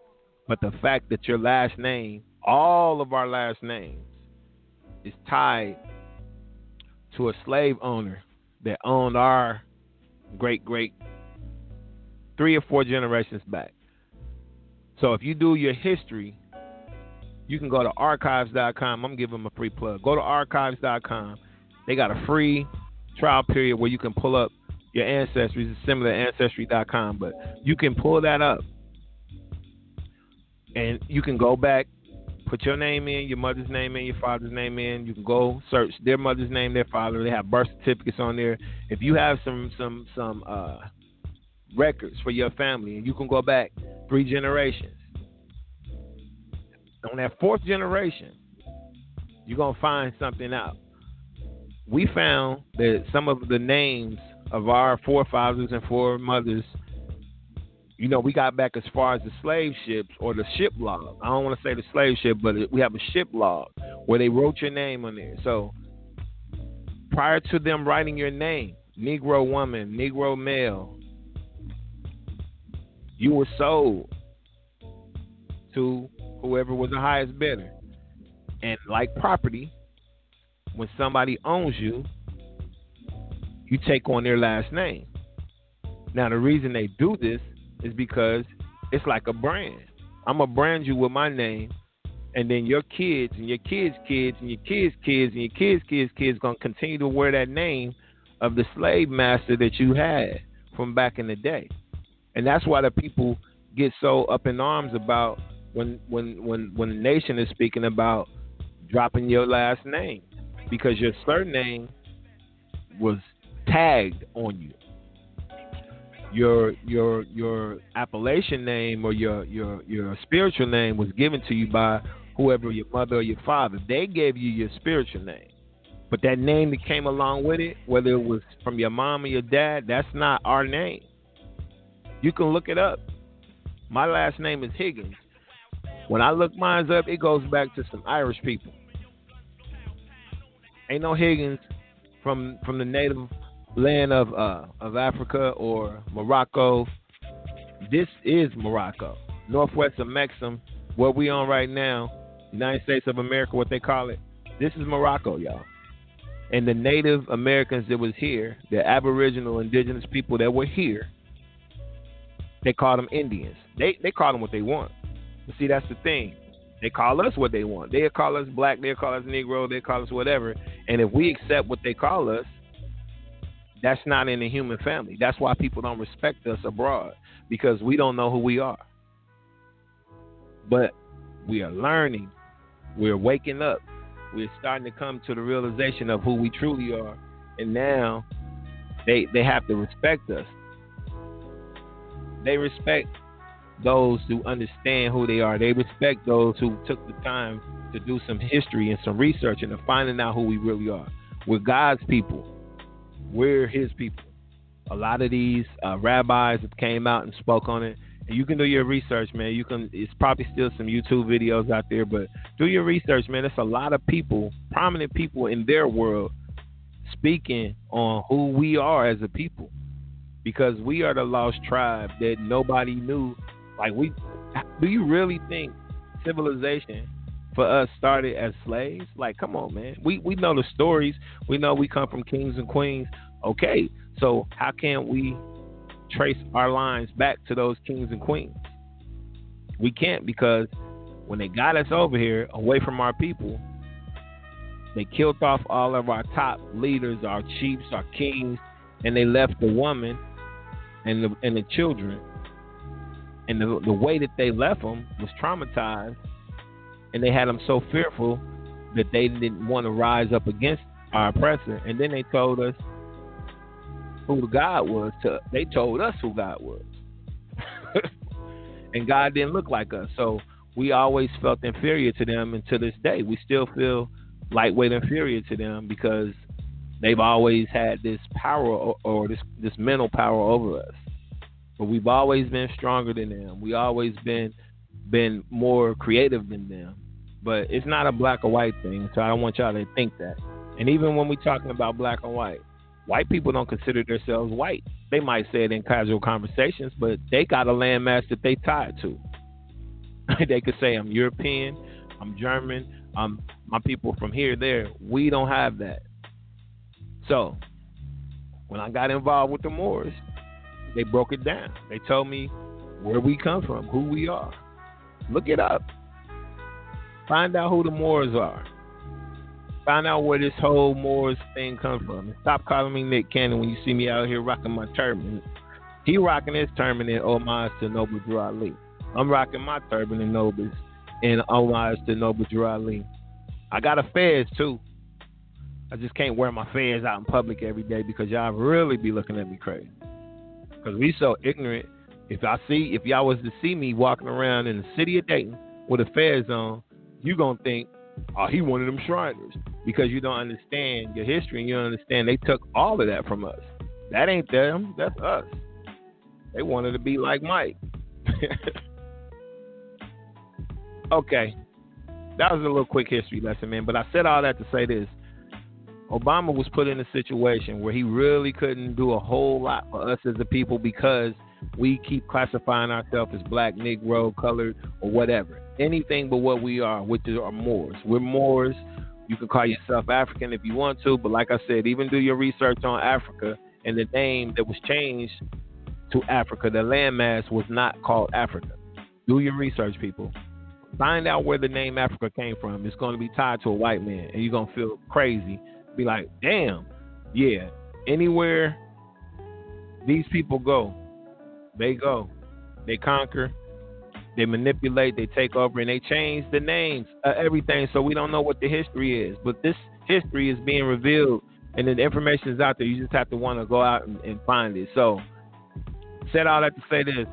But the fact that your last name, all of our last names, is tied to a slave owner that owned our great great three or four generations back. So if you do your history, you can go to archives.com. I'm giving them a free plug. Go to archives.com. They got a free trial period where you can pull up your ancestry. It's similar to ancestry.com, but you can pull that up and you can go back Put your name in, your mother's name in, your father's name in. You can go search their mother's name, their father. They have birth certificates on there. If you have some some some uh, records for your family, and you can go back three generations. On that fourth generation, you're gonna find something out. We found that some of the names of our forefathers and foremothers you know, we got back as far as the slave ships or the ship log. I don't want to say the slave ship, but we have a ship log where they wrote your name on there. So prior to them writing your name, Negro woman, Negro male, you were sold to whoever was the highest bidder. And like property, when somebody owns you, you take on their last name. Now, the reason they do this is because it's like a brand. I'm gonna brand you with my name, and then your kids and your kids' kids and your kids' kids and your kids' kids' kids gonna continue to wear that name of the slave master that you had from back in the day. And that's why the people get so up in arms about when when when when the nation is speaking about dropping your last name because your surname was tagged on you your your your appellation name or your your your spiritual name was given to you by whoever your mother or your father. They gave you your spiritual name. But that name that came along with it, whether it was from your mom or your dad, that's not our name. You can look it up. My last name is Higgins. When I look mine up, it goes back to some Irish people. Ain't no Higgins from from the native land of uh, of Africa or Morocco. This is Morocco, northwest of Mexico, where we on right now, United States of America, what they call it. This is Morocco, y'all. And the Native Americans that was here, the Aboriginal indigenous people that were here, they call them Indians. They they call them what they want. But see, that's the thing. They call us what they want. They call us black. They call us Negro. They call us whatever. And if we accept what they call us, that's not in the human family. That's why people don't respect us abroad because we don't know who we are. But we are learning. We're waking up. We're starting to come to the realization of who we truly are. And now they they have to respect us. They respect those who understand who they are. They respect those who took the time to do some history and some research and to finding out who we really are. We're God's people. We're his people. A lot of these uh, rabbis have came out and spoke on it. And you can do your research, man. You can. It's probably still some YouTube videos out there, but do your research, man. It's a lot of people, prominent people in their world, speaking on who we are as a people, because we are the lost tribe that nobody knew. Like we, do you really think civilization for us started as slaves? Like, come on, man. We we know the stories. We know we come from kings and queens. Okay, so how can we trace our lines back to those kings and queens? We can't because when they got us over here away from our people, they killed off all of our top leaders, our chiefs, our kings, and they left the woman and the and the children. And the the way that they left them was traumatized, and they had them so fearful that they didn't want to rise up against our oppressor. And then they told us who God was. To they told us who God was, and God didn't look like us. So we always felt inferior to them, and to this day, we still feel lightweight inferior to them because they've always had this power or, or this this mental power over us. But we've always been stronger than them. We always been been more creative than them. But it's not a black or white thing, so I don't want y'all to think that. And even when we're talking about black and white, white people don't consider themselves white. They might say it in casual conversations, but they got a landmass that they tied to. they could say I'm European, I'm German, I'm my people from here, there. We don't have that. So when I got involved with the Moors, they broke it down. They told me where we come from, who we are. Look it up. Find out who the Moors are. Find out where this whole Moors thing comes from. And stop calling me Nick Cannon when you see me out here rocking my turban. He rocking his turban in homage to Noble Drew Ali. I'm rocking my turban in Nobles in homage to Noble Drew Ali. I got a fez too. I just can't wear my fez out in public every day because y'all really be looking at me crazy. Because we so ignorant. If I see, if y'all was to see me walking around in the city of Dayton with a fez on, you gonna think, oh, he one of them Shriners because you don't understand your history and you don't understand they took all of that from us. That ain't them. That's us. They wanted to be like Mike. okay, that was a little quick history lesson, man. But I said all that to say this. Obama was put in a situation where he really couldn't do a whole lot for us as a people because we keep classifying ourselves as black, Negro, colored, or whatever. Anything but what we are, which are Moors. We're Moors. You can call yourself African if you want to, but like I said, even do your research on Africa and the name that was changed to Africa, the landmass was not called Africa. Do your research, people. Find out where the name Africa came from. It's going to be tied to a white man, and you're going to feel crazy be like, damn, yeah, anywhere these people go, they go, they conquer, they manipulate, they take over, and they change the names of everything. So we don't know what the history is, but this history is being revealed, and the information is out there. You just have to want to go out and, and find it. So, said all that to say this.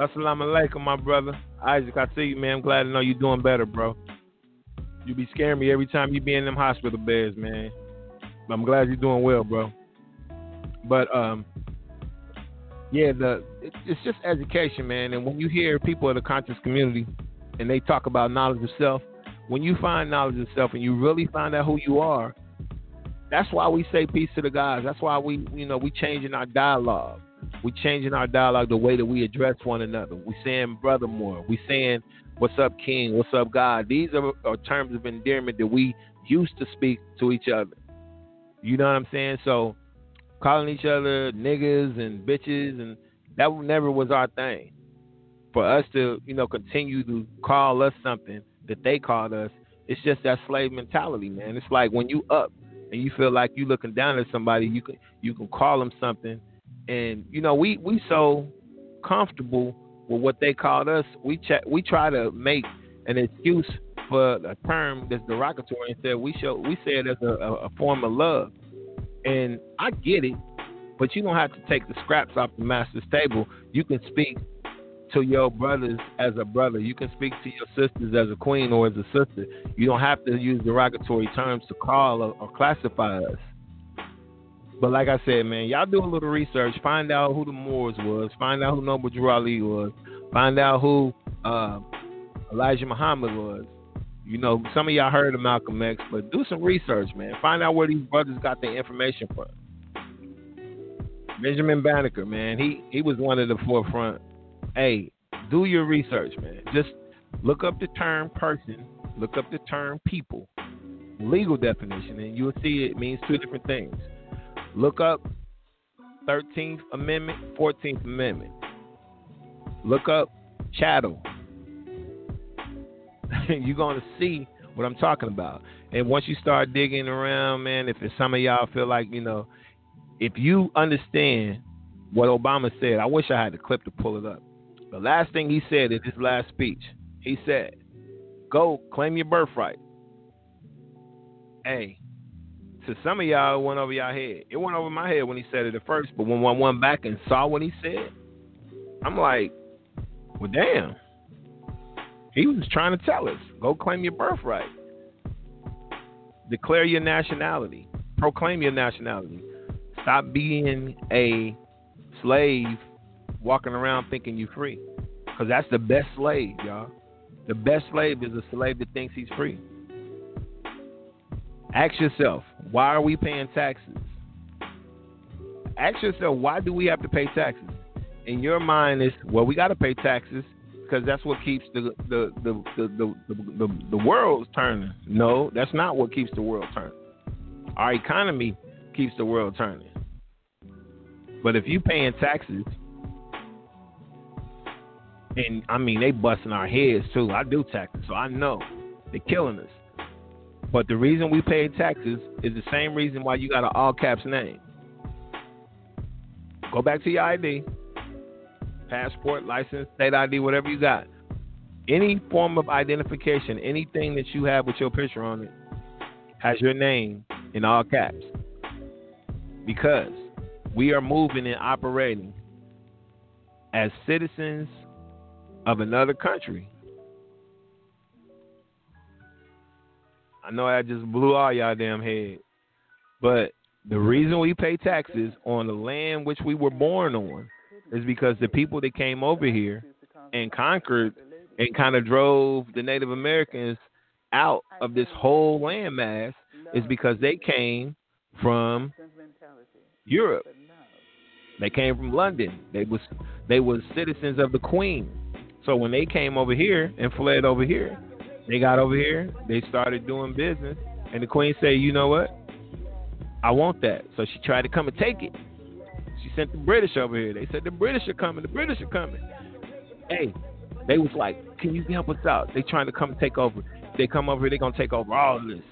Assalamu alaikum, my brother. Isaac, I see you, man. I'm glad to know you're doing better, bro. You be scaring me every time you be in them hospital beds, man. I'm glad you're doing well, bro. But um, yeah, the it's just education, man. And when you hear people in the conscious community and they talk about knowledge of self, when you find knowledge of self and you really find out who you are, that's why we say peace to the gods. That's why we, you know, we changing our dialogue. We changing our dialogue the way that we address one another. We saying brother more. We saying what's up, King. What's up, God. These are, are terms of endearment that we used to speak to each other. You know what I'm saying? So calling each other niggas and bitches and that never was our thing. For us to, you know, continue to call us something that they called us, it's just that slave mentality, man. It's like when you up and you feel like you looking down at somebody, you can you can call them something, and you know we we so comfortable with what they called us. We ch- we try to make an excuse for a term that's derogatory and said we show we say it as a, a, form of love. And I get it, but you don't have to take the scraps off the master's table. You can speak to your brothers as a brother. You can speak to your sisters as a queen or as a sister. You don't have to use derogatory terms to call or, or classify us. But like I said, man, y'all do a little research. Find out who the Moors was. Find out who Noble Drew Ali was. Find out who uh, Elijah Muhammad was. You know, some of y'all heard of Malcolm X, but do some research, man. Find out where these brothers got their information from. Benjamin Banneker, man, he he was one of the forefront. Hey, do your research, man. Just look up the term person, look up the term people, legal definition, and you'll see it means two different things. Look up 13th Amendment, 14th Amendment. Look up chattel, you're going to see what I'm talking about. And once you start digging around, man, if some of y'all feel like, you know, if you understand what Obama said, I wish I had the clip to pull it up. The last thing he said in his last speech, he said, "Go claim your birthright." Hey, to some of y'all, it went over your head. It went over my head when he said it at first, but when I went back and saw what he said, I'm like, well, damn. He was trying to tell us, go claim your birthright. Declare your nationality. Proclaim your nationality. Stop being a slave walking around thinking you're free. Because that's the best slave, y'all. The best slave is a slave that thinks he's free. Ask yourself, why are we paying taxes? Ask yourself, why do we have to pay taxes? In your mind, is well, we got to pay taxes because that's what keeps the the the the, the, the, the, the world turning. No, that's not what keeps the world turning. Our economy keeps the world turning. But if you paying taxes, and I mean they busting our heads too. I do taxes, so I know they're killing us. But the reason we pay taxes is the same reason why you got an all caps name. Go back to your ID, passport, license, state ID, whatever you got. Any form of identification, anything that you have with your picture on it, has your name in all caps. Because we are moving and operating as citizens of another country I know I just blew all y'all damn head. But the reason we pay taxes on the land which we were born on is because the people that came over here and conquered and kind of drove the Native Americans out of this whole landmass is because they came from Europe. They came from London. They was they was citizens of the Queen. So when they came over here and fled over here, they got over here, they started doing business, and the queen said, "You know what? I want that." So she tried to come and take it. She sent the British over here. They said the British are coming. The British are coming. Hey, they was like, "Can you help us out?" They trying to come and take over. They come over here, they gonna take over all this.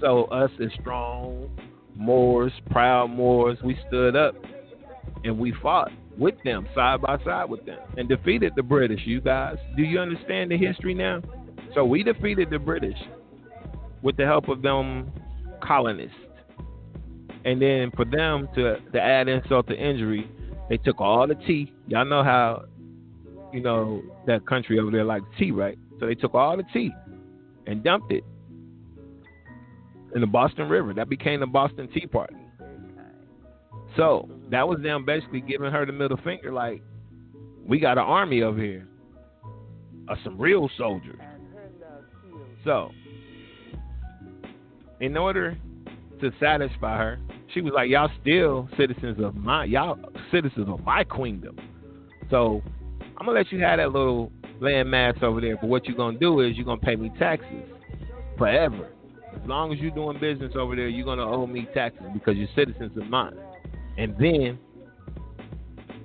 So us as strong Moors, proud Moors, we stood up and we fought with them side by side with them and defeated the British. You guys, do you understand the history now? So we defeated the British with the help of them colonists. And then for them to, to add insult to injury, they took all the tea. Y'all know how, you know, that country over there like tea, right? So they took all the tea and dumped it in the Boston River. That became the Boston Tea Party. So that was them basically giving her the middle finger, like, we got an army over here of some real soldiers. So, in order to satisfy her, she was like, "Y'all still citizens of my y'all citizens of my kingdom." So, I'm gonna let you have that little land mass over there. But what you're gonna do is you're gonna pay me taxes forever. As long as you're doing business over there, you're gonna owe me taxes because you're citizens of mine. And then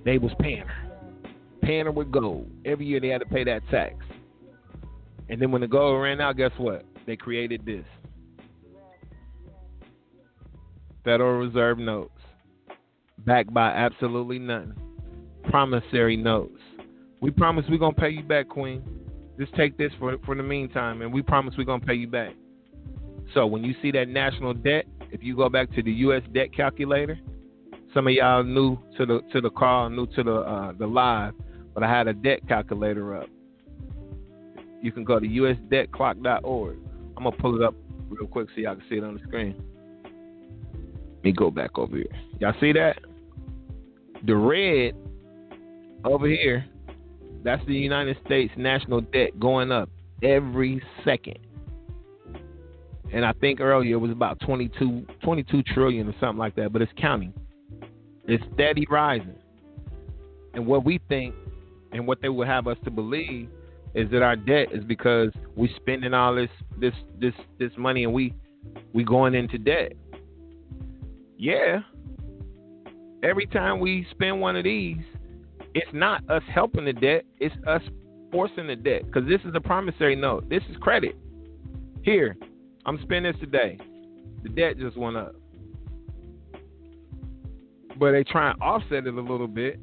they was paying her, paying her with gold. Every year they had to pay that tax. And then when the gold ran out, guess what? They created this Federal Reserve notes, backed by absolutely nothing. Promissory notes. We promise we're gonna pay you back, Queen. Just take this for for the meantime, and we promise we're gonna pay you back. So when you see that national debt, if you go back to the U.S. debt calculator, some of y'all new to the to the call, new to the uh, the live, but I had a debt calculator up you can go to usdebtclock.org. I'm gonna pull it up real quick so y'all can see it on the screen. Me go back over here. Y'all see that? The red over here, that's the United States national debt going up every second. And I think earlier it was about 22, 22 trillion or something like that, but it's counting. It's steady rising. And what we think and what they will have us to believe is that our debt is because we're spending all this this this this money and we we going into debt. Yeah. Every time we spend one of these, it's not us helping the debt, it's us forcing the debt because this is a promissory note. This is credit. Here, I'm spending this today. The debt just went up. but they try and offset it a little bit.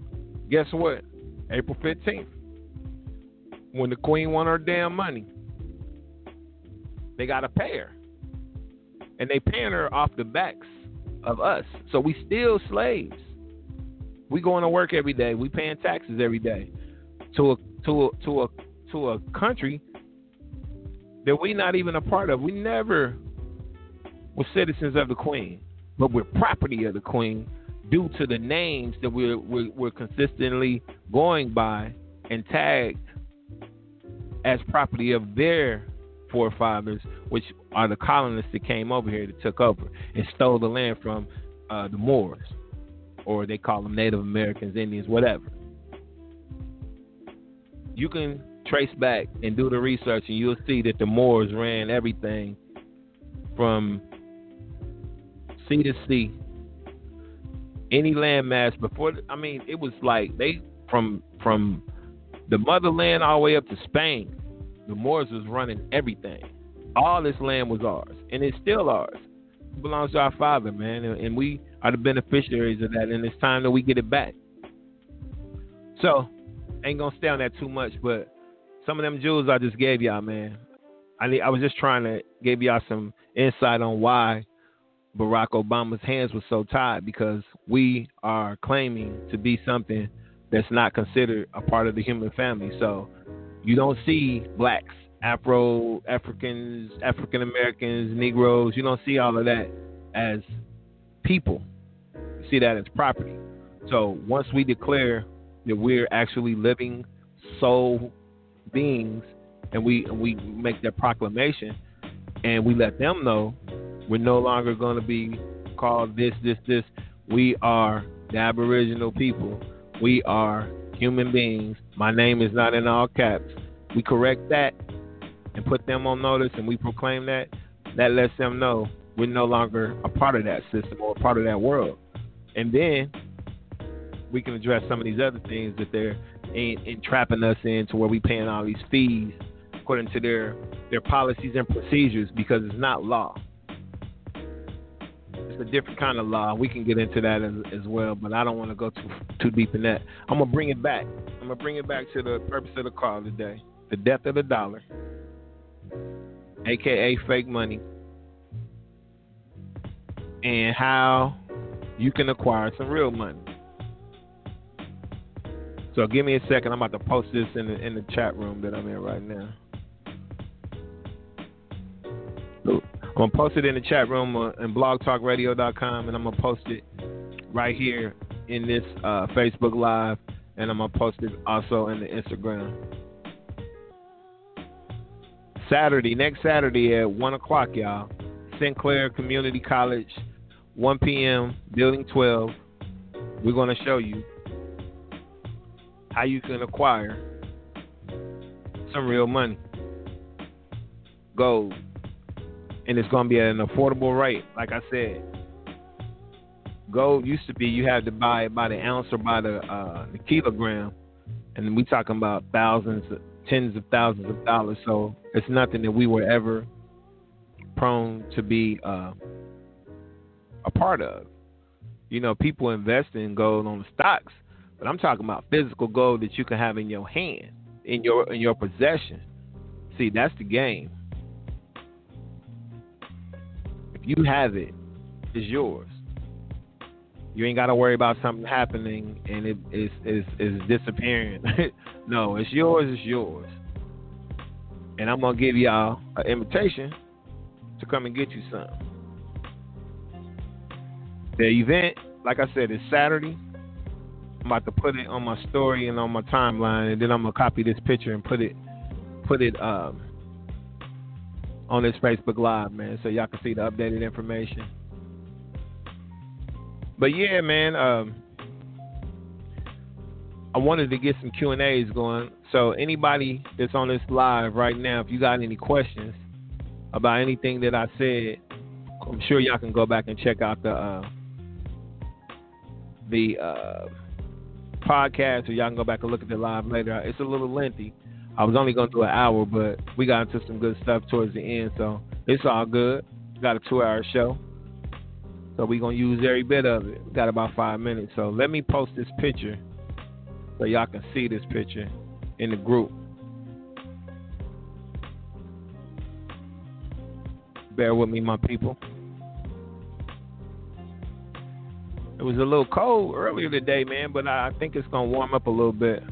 Guess what? April 15th, when the queen won her damn money, they got to pay her. And they paying her off the backs of us. So we still slaves. We going to work every day. We paying taxes every day to a to a to a to a country that we not even a part of. We never were citizens of the Queen, but we're property of the Queen due to the names that we're we're, we're consistently going by and tagged as property of their forefathers, which are the colonists that came over here that took over and stole the land from uh, the Moors, or they call them Native Americans, Indians, whatever. You can trace back and do the research, and you'll see that the Moors ran everything from sea to sea. Any landmass before, I mean, it was like they from from the motherland all the way up to Spain the Moors was running everything. All this land was ours, and it's still ours. It belongs to our Father, man, and we are the beneficiaries of that. And it's time that we get it back. So, ain't gonna stay on that too much, but some of them jewels I just gave y'all, man. I I was just trying to give y'all some insight on why Barack Obama's hands were so tied because we are claiming to be something that's not considered a part of the human family. So you don't see blacks, Afro Africans, African Americans, Negroes. You don't see all of that as people. You see that as property. So once we declare that we're actually living soul beings, and we and we make that proclamation, and we let them know we're no longer going to be called this, this, this. We are the Aboriginal people. We are human beings. My name is not in all caps. We correct that and put them on notice and we proclaim that. That lets them know we're no longer a part of that system or a part of that world. And then we can address some of these other things that they're entrapping us into where we're paying all these fees according to their their policies and procedures because it's not law a different kind of law. We can get into that as, as well, but I don't want to go too too deep in that. I'm gonna bring it back. I'm gonna bring it back to the purpose of the call today: the death of the dollar, aka fake money, and how you can acquire some real money. So give me a second. I'm about to post this in the in the chat room that I'm in right now. I'm gonna post it in the chat room and blogtalkradio.com, and I'm gonna post it right here in this uh, Facebook Live, and I'm gonna post it also in the Instagram. Saturday, next Saturday at one o'clock, y'all. Sinclair Community College, 1 p.m. Building 12. We're gonna show you how you can acquire some real money, gold and it's going to be at an affordable rate. Like I said, gold used to be you had to buy it by the ounce or by the uh, the kilogram, and we talking about thousands, tens of thousands of dollars. So it's nothing that we were ever prone to be uh, a part of. You know, people invest in gold on the stocks, but I'm talking about physical gold that you can have in your hand, in your in your possession. See, that's the game you have it, it's yours. You ain't got to worry about something happening and it is is is disappearing. no, it's yours. It's yours. And I'm gonna give y'all an invitation to come and get you some. The event, like I said, is Saturday. I'm about to put it on my story and on my timeline, and then I'm gonna copy this picture and put it put it um, on this Facebook Live, man, so y'all can see the updated information. But yeah, man, um, I wanted to get some Q and A's going. So anybody that's on this live right now, if you got any questions about anything that I said, I'm sure y'all can go back and check out the uh, the uh, podcast, or y'all can go back and look at the live later. It's a little lengthy, I was only gonna do an hour, but we got into some good stuff towards the end, so it's all good. Got a two-hour show. So we're gonna use every bit of it. We got about five minutes. So let me post this picture so y'all can see this picture in the group. Bear with me, my people. It was a little cold earlier today, man, but I think it's gonna warm up a little bit.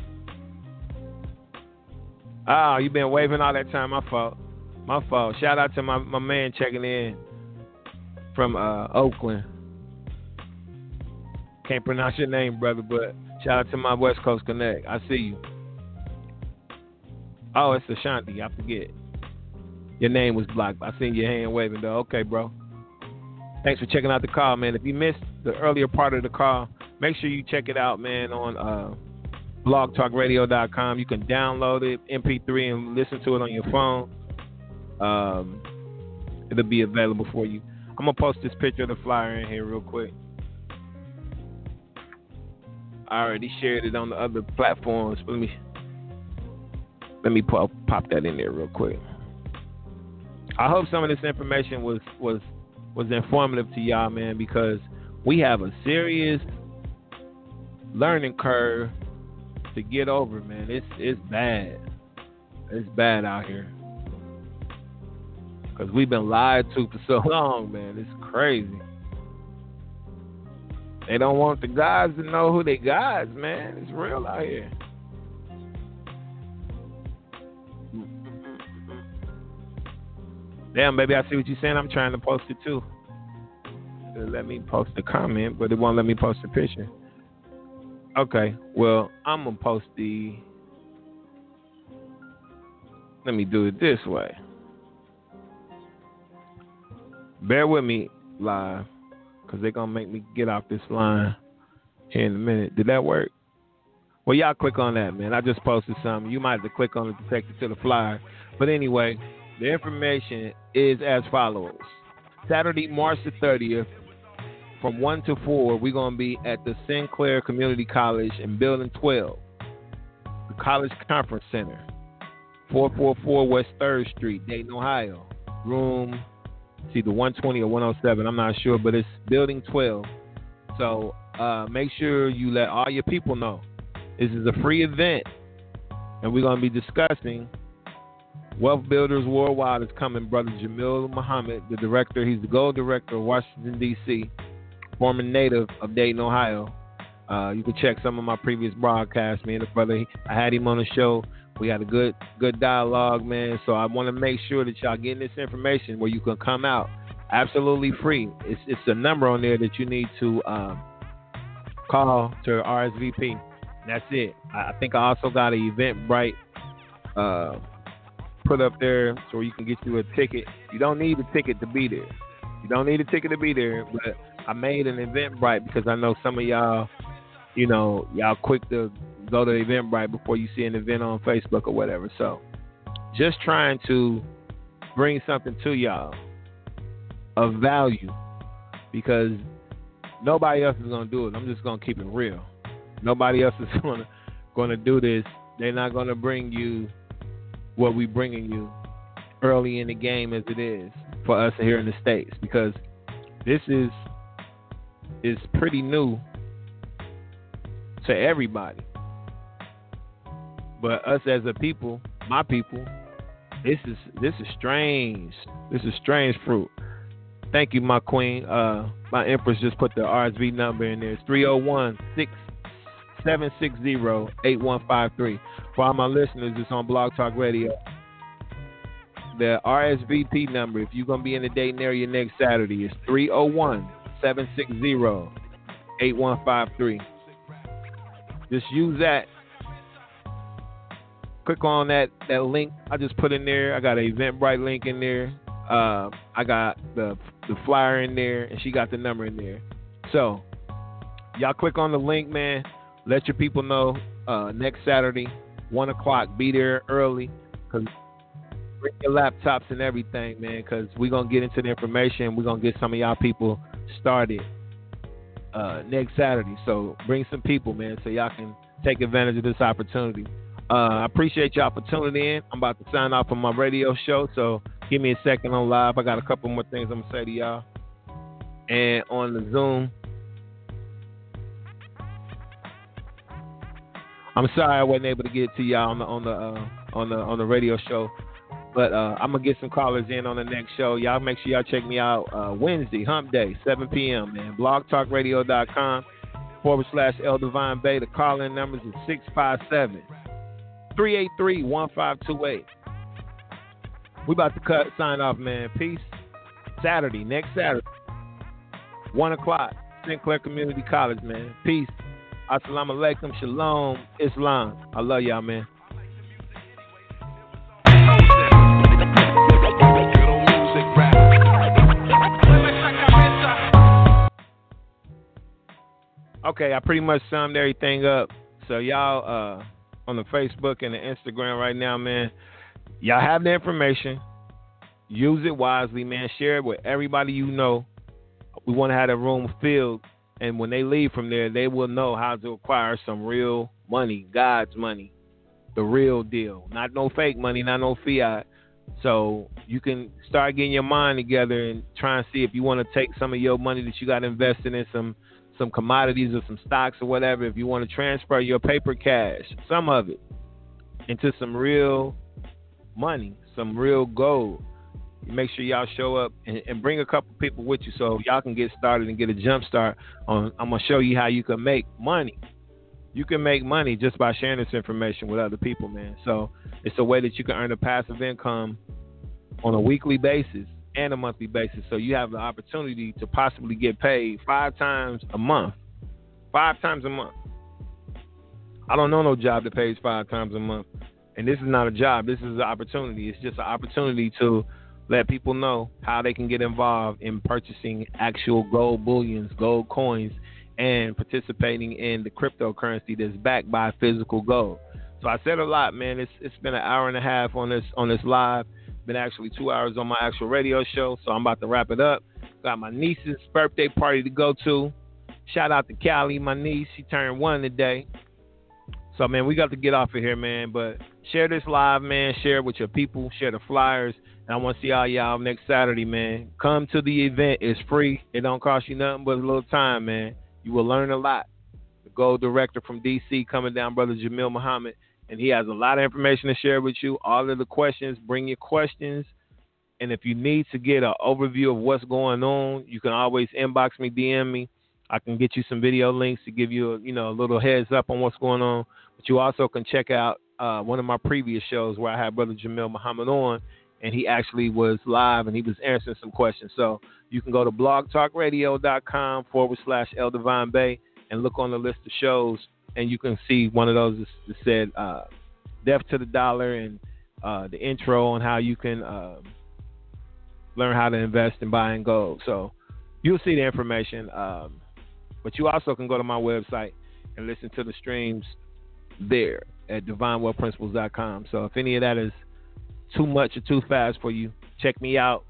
Oh, you been waving all that time. My fault. My fault. Shout out to my, my man checking in from uh, Oakland. Can't pronounce your name, brother, but shout out to my West Coast Connect. I see you. Oh, it's Ashanti. I forget. Your name was blocked. I seen your hand waving though. Okay, bro. Thanks for checking out the call, man. If you missed the earlier part of the call, make sure you check it out, man, on uh, blogtalkradio.com. You can download it, MP3, and listen to it on your phone. Um, it'll be available for you. I'm gonna post this picture of the flyer in here real quick. I already shared it on the other platforms, let me let me pop, pop that in there real quick. I hope some of this information was was was informative to y'all, man, because we have a serious learning curve to get over, man. It's it's bad. It's bad out here. Cause we've been lied to for so long, man. It's crazy. They don't want the guys to know who they guys, man. It's real out here. Damn, baby, I see what you're saying. I'm trying to post it too. let me post the comment, but it won't let me post the picture. Okay, well, I'm gonna post the. Let me do it this way. Bear with me live, cause they're gonna make me get off this line here in a minute. Did that work? Well, y'all click on that, man. I just posted something. You might have to click on it to to the flyer. But anyway, the information is as follows. Saturday, March the 30th, from 1 to 4, we're going to be at the Sinclair Community College in Building 12, the College Conference Center, 444 West 3rd Street, Dayton, Ohio. Room, it's either 120 or 107, I'm not sure, but it's Building 12. So uh, make sure you let all your people know. This is a free event, and we're going to be discussing Wealth Builders Worldwide is coming, brother Jamil Muhammad, the director. He's the gold director of Washington, D.C., former native of Dayton, Ohio. Uh, you can check some of my previous broadcasts, man. The brother, I had him on the show. We had a good good dialogue, man. So I want to make sure that y'all getting this information where you can come out absolutely free. It's it's a number on there that you need to um, call to RSVP. That's it. I think I also got an Eventbrite uh, put up there so you can get you a ticket. You don't need a ticket to be there. You don't need a ticket to be there, but I made an Eventbrite because I know some of y'all, you know, y'all quick to go to Eventbrite before you see an event on Facebook or whatever. So, just trying to bring something to y'all of value because nobody else is gonna do it. I'm just gonna keep it real. Nobody else is gonna gonna do this. They're not gonna bring you what we bringing you early in the game as it is for us here in the states because this is is pretty new to everybody. But us as a people, my people, this is this is strange. This is strange fruit. Thank you, my queen. Uh, my empress just put the RSV number in there. It's 301 760 8153. For all my listeners, it's on Blog Talk Radio. The RSVP number, if you're going to be in the Dayton area next Saturday, is 301 760 8153. Just use that. Click on that, that link I just put in there. I got an Eventbrite link in there. Uh, I got the the flyer in there, and she got the number in there. So, y'all click on the link, man. Let your people know uh, next Saturday, one o'clock. Be there early, cause bring your laptops and everything, man. Cause we're gonna get into the information. We're gonna get some of y'all people started uh, next Saturday. So bring some people, man, so y'all can take advantage of this opportunity. Uh, I appreciate y'all for tuning in. I'm about to sign off on my radio show, so give me a second on live. I got a couple more things I'm gonna say to y'all. and on the Zoom. I'm sorry I wasn't able to get to y'all on the on the uh, on the on the radio show, but uh, I'm gonna get some callers in on the next show. Y'all make sure y'all check me out uh, Wednesday, Hump Day, 7 p.m. Man, blogtalkradio.com forward slash El Divine Bey. The call in numbers is 657 383 1528. We about to cut sign off, man. Peace. Saturday, next Saturday, 1 o'clock, Sinclair Community College, man. Peace. Assalamu alaikum. Shalom. Islam. I love y'all, man. Okay, I pretty much summed everything up. So y'all uh, on the Facebook and the Instagram right now, man, y'all have the information. Use it wisely, man. Share it with everybody you know. We want to have the room filled, and when they leave from there, they will know how to acquire some real money, God's money, the real deal, not no fake money, not no fiat. So you can start getting your mind together and try and see if you want to take some of your money that you got invested in some some commodities or some stocks or whatever, if you want to transfer your paper cash, some of it, into some real money, some real gold, make sure y'all show up and, and, bring a couple people with you so y'all can get started and get a jump start on I'm gonna show you how you can make money. You can make money just by sharing this information with other people, man. So it's a way that you can earn a passive income on a weekly basis and a monthly basis. So you have the opportunity to possibly get paid five times a month. Five times a month. I don't know no job that pays five times a month. And this is not a job. This is an opportunity. It's just an opportunity to let people know how they can get involved in purchasing actual gold bullions, gold coins, and participating in the cryptocurrency that's backed by physical gold. So I said a lot, man. It's it's been an hour and a half on this on this live been actually two hours on my actual radio show, so I'm about to wrap it up. Got my niece's birthday party to go to. Shout out to Callie, my niece. She turned one today. So man, we got to get off of here, man. But share this live, man. Share it with your people. Share the flyers. And I want to see all y'all next Saturday, man. Come to the event. It's free. It don't cost you nothing but a little time, man. You will learn a lot. The gold director from DC coming down, brother Jamil Muhammad and he has a lot of information to share with you. All of the questions, bring your questions. And if you need to get an overview of what's going on, you can always inbox me, DM me. I can get you some video links to give you, a, you know, a little heads up on what's going on. But you also can check out uh, one of my previous shows where I had Brother Jamil Muhammad on, and he actually was live and he was answering some questions. So you can go to blogtalkradio.com forward slash El Divine Bey and look on the list of shows and you can see one of those that said uh, "Death to the Dollar" and uh, the intro on how you can uh, learn how to invest in buying gold. So you'll see the information, um, but you also can go to my website and listen to the streams there at divinewealthprinciples.com. So if any of that is too much or too fast for you, check me out.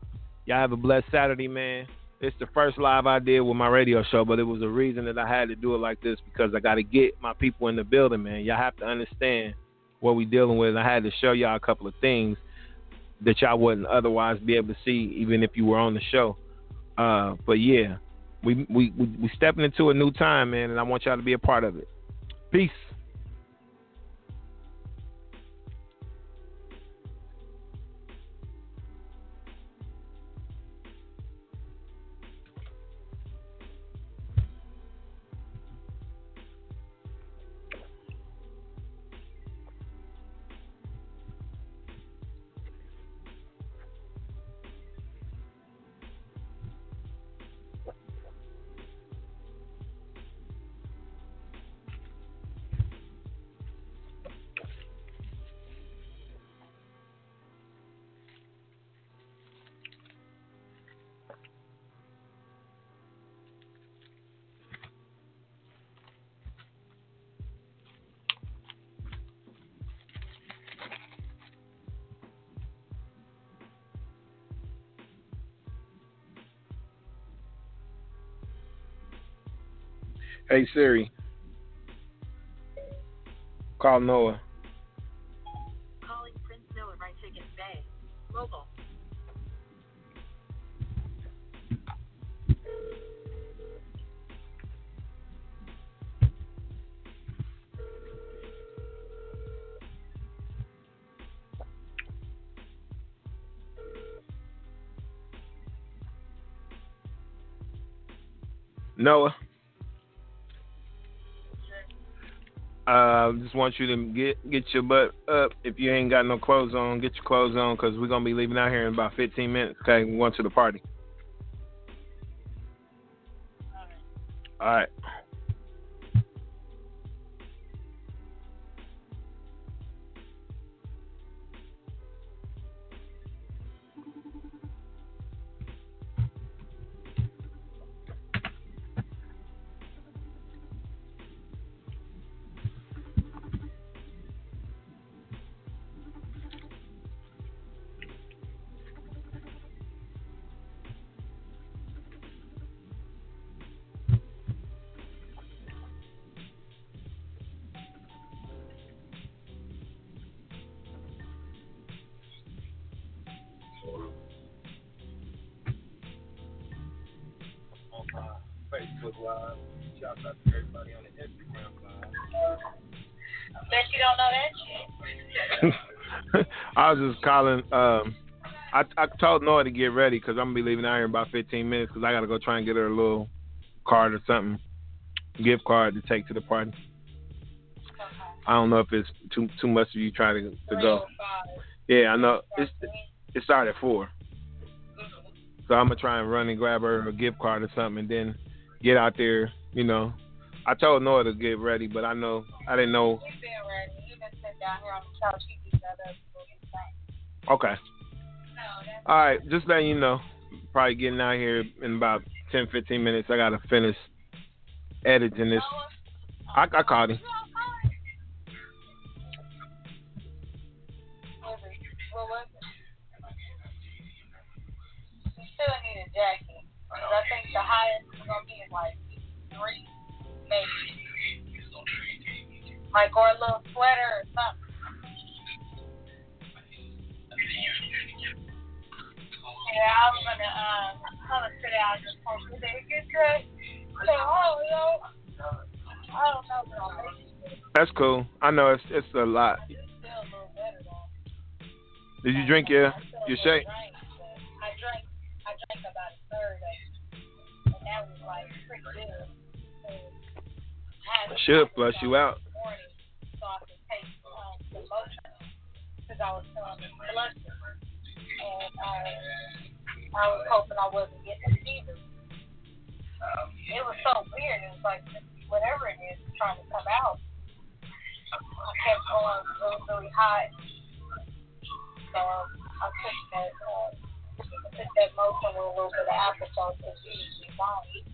Y'all have a blessed Saturday, man it's the first live I did with my radio show, but it was a reason that I had to do it like this because I got to get my people in the building, man. Y'all have to understand what we dealing with. I had to show y'all a couple of things that y'all wouldn't otherwise be able to see, even if you were on the show. Uh, but yeah, we we we, we stepping into a new time, man, and I want y'all to be a part of it. Peace. Hey Siri, call Noah. Calling Prince Noah Bey. Noah. Just want you to get get your butt up. If you ain't got no clothes on, get your clothes on because we're gonna be leaving out here in about 15 minutes. Okay, we're going to the party. I was just calling. Um, I I told Noah to get ready because I'm gonna be leaving out here in about 15 minutes because I gotta go try and get her a little card or something, gift card to take to the party. I don't know if it's too too much of you trying to to go. Yeah, I know. It's it started at four, so I'm gonna try and run and grab her a gift card or something, and then get out there. You know, I told Noah to get ready, but I know I didn't know. Okay. All right, just letting you know. Probably getting out here in about 10, 15 minutes. I gotta finish editing this. I, I called him. Still need a jacket. I think the highest is gonna be is like three, maybe. Like or a little sweater or something. Yeah, I was gonna um I'm gonna sit out and just post it. Get dressed. So, you know, I don't know, I'll make it That's cool. I know it's it's a lot. still a little better though. Did you drink your your shake? I drank, I drank about a third of it, and that was like pretty good. So, Should flush you out. morning So I could take um, the lotion because I was feeling flustered, and uh, I was hoping I wasn't getting a fever. It was so weird. It was like whatever it is trying to come out. I kept going really, really hot. So I took that, uh, took that motion with a little bit of applesauce see if she wanted.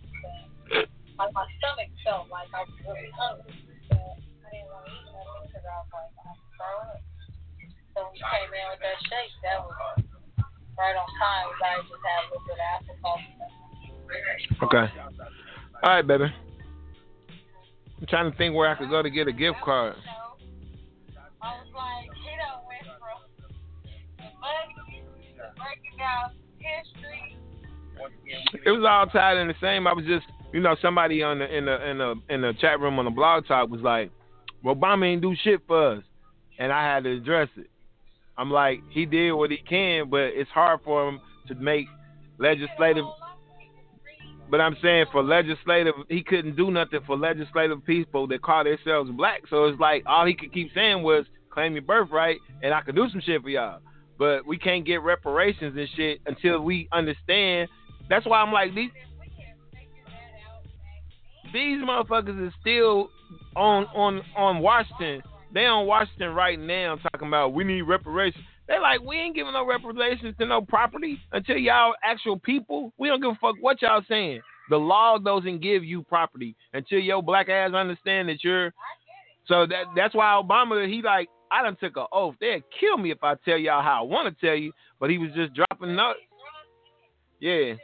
Like my stomach felt like I was really hungry, but I didn't want to eat nothing because I was like, throwing up. So when you came in with that shake, that was right on time. I just had a little bit of applesauce. Okay. All right, baby. I'm trying to think where I could go to get a gift card. I was like, he done went from the money to breaking down history. It was all tied in the same. I was just, you know, somebody on the in the in the in the chat room on the blog talk was like, well, Obama ain't do shit for us, and I had to address it. I'm like, he did what he can, but it's hard for him to make legislative. But I'm saying for legislative, he couldn't do nothing for legislative people that call themselves black. So it's like all he could keep saying was claim your birthright, and I could do some shit for y'all. But we can't get reparations and shit until we understand. That's why I'm like these these motherfuckers is still on on on Washington. They on Washington right now talking about we need reparations. They like we ain't giving no reparations to no property until y'all actual people. We don't give a fuck what y'all saying. The law doesn't give you property until your black ass understand that you're. So that that's why Obama he like I done took an oath. They'd kill me if I tell y'all how I want to tell you, but he was just dropping notes. Yeah.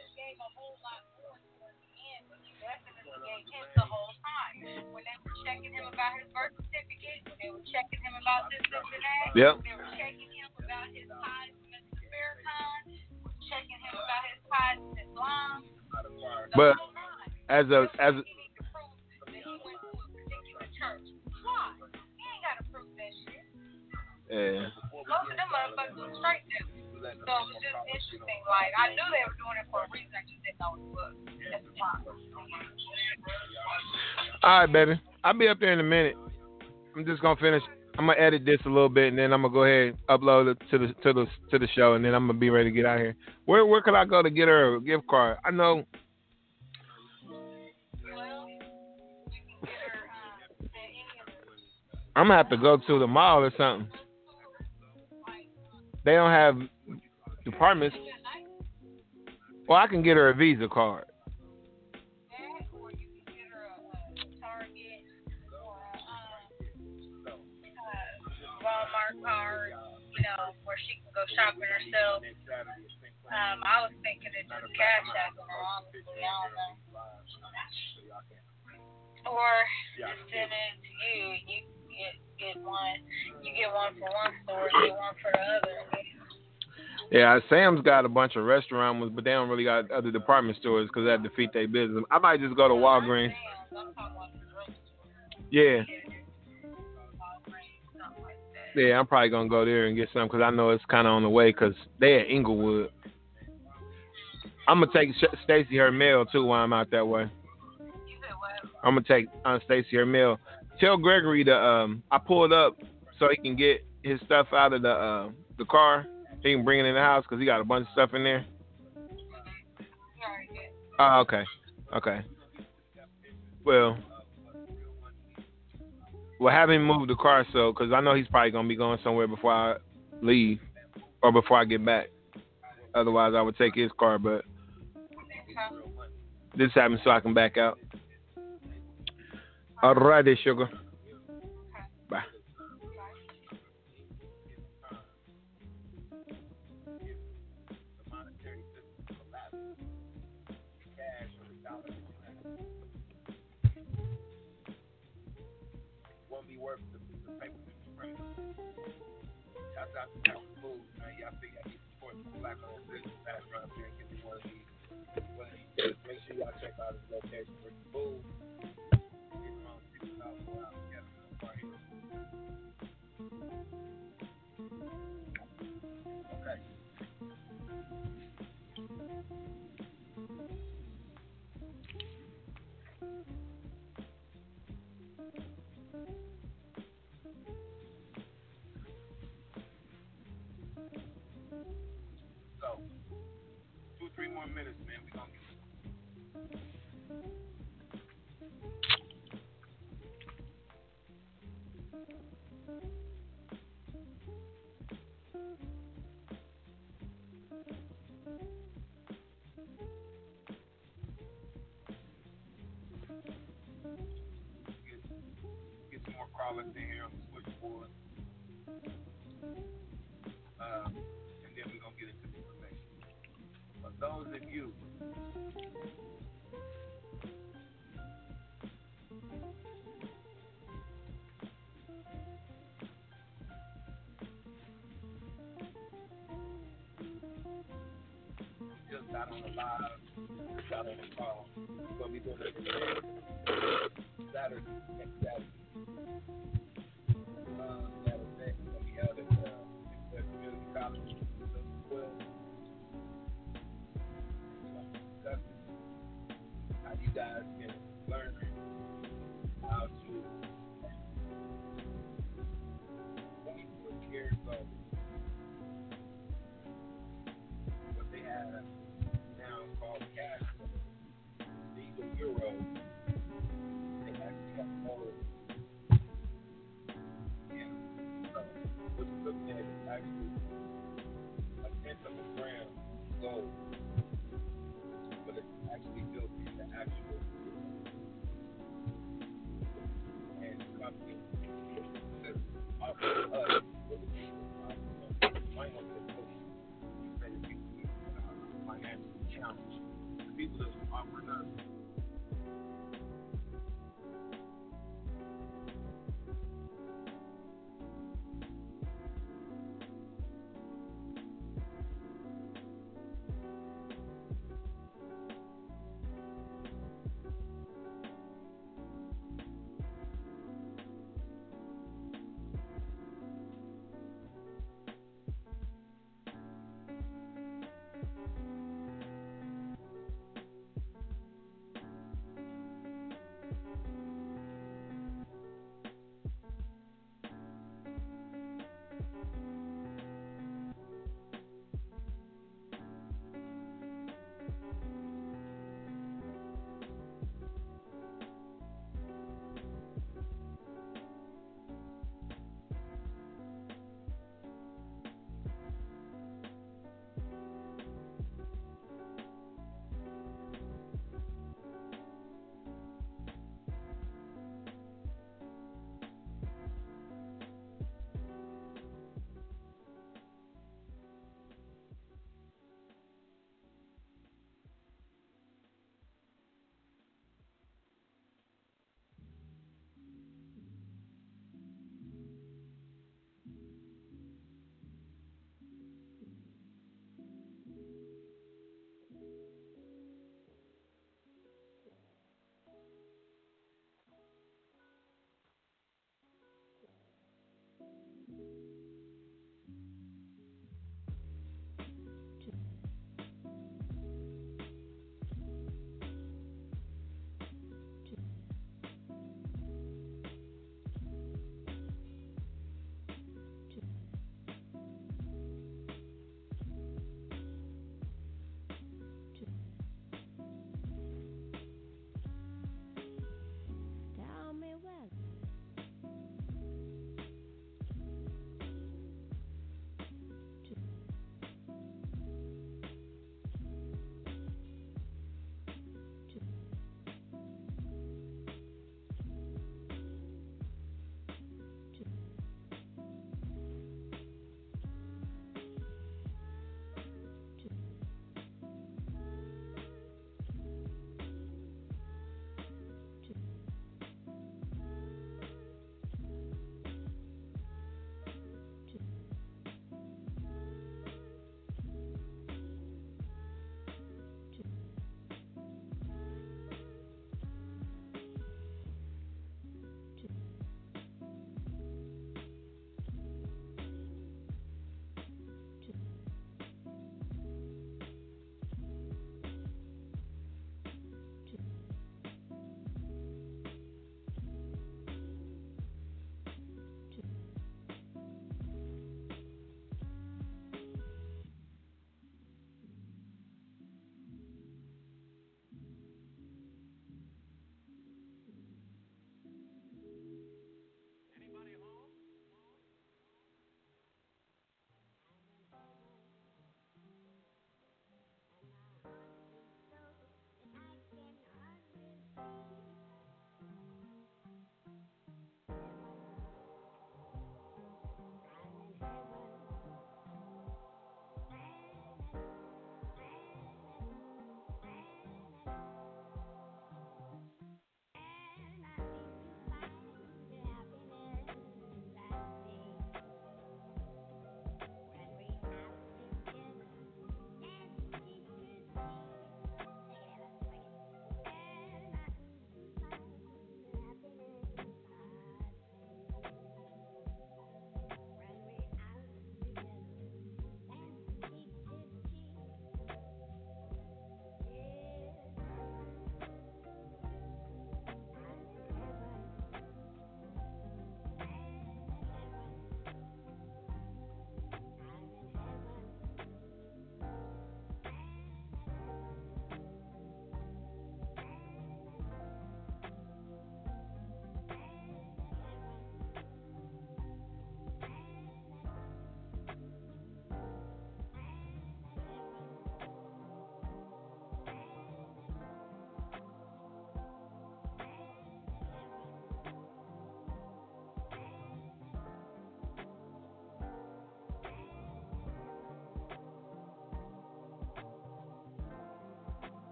Checking him about this, this, and that, Yep. they were checking him about his ties to Mr. Farrakhan, checking him about his ties to Islam. The But as a as a, He need to prove that he went to a particular church. Why? He ain't got to prove that shit. yeah. Most of them motherfuckers was straight devils. So it was just interesting. Like I knew they were doing it for a reason. I just didn't know what. That's fine. All right, baby. I'll be up there in a minute. I'm just gonna finish. I'm gonna edit this a little bit, and then I'm gonna go ahead and upload it to the to the to the show, and then I'm gonna be ready to get out here. Where where could I go to get her a gift card? I know. I'm gonna have to go to the mall or something. They don't have departments. Well, I can get her a Visa card. Go shopping herself. Um, I was thinking of just cash her, honestly. I don't know. Or just send it to you. You get get one. You get one for one store, and get one for the other. Yeah, Sam's got a bunch of restaurant ones, but they don't really got other department stores because that defeat their business. I might just go to Walgreens. I'm talking about the drugstore. Yeah, yeah, I'm probably gonna go there and get some because I know it's kind of on the way because they at Inglewood. I'm gonna take Stacy her mail too while I'm out that way. You said what? I'm gonna take uh, Stacy her mail. Tell Gregory to um I pulled up so he can get his stuff out of the uh, the car. He can bring it in the house because he got a bunch of stuff in there. Oh, okay, okay. Well, well, have him move the car so because I know he's probably gonna be going somewhere before I leave or before I get back. Otherwise, I would take his car, but this happens so I can back out. Alrighty, sugar. Shout out to Captain Food, man. Y'all figure to support some black owned business background here and get me one of these. One of these. Make sure y'all check out his location for the food. Get around six dollars more here on the switchboard. Um, and then we're gonna get into the information. For those of you just got on the live, just got on the call, we're gonna be doing it Saturday, next Saturday. Uh, that event is gonna be held at uh, College. Well,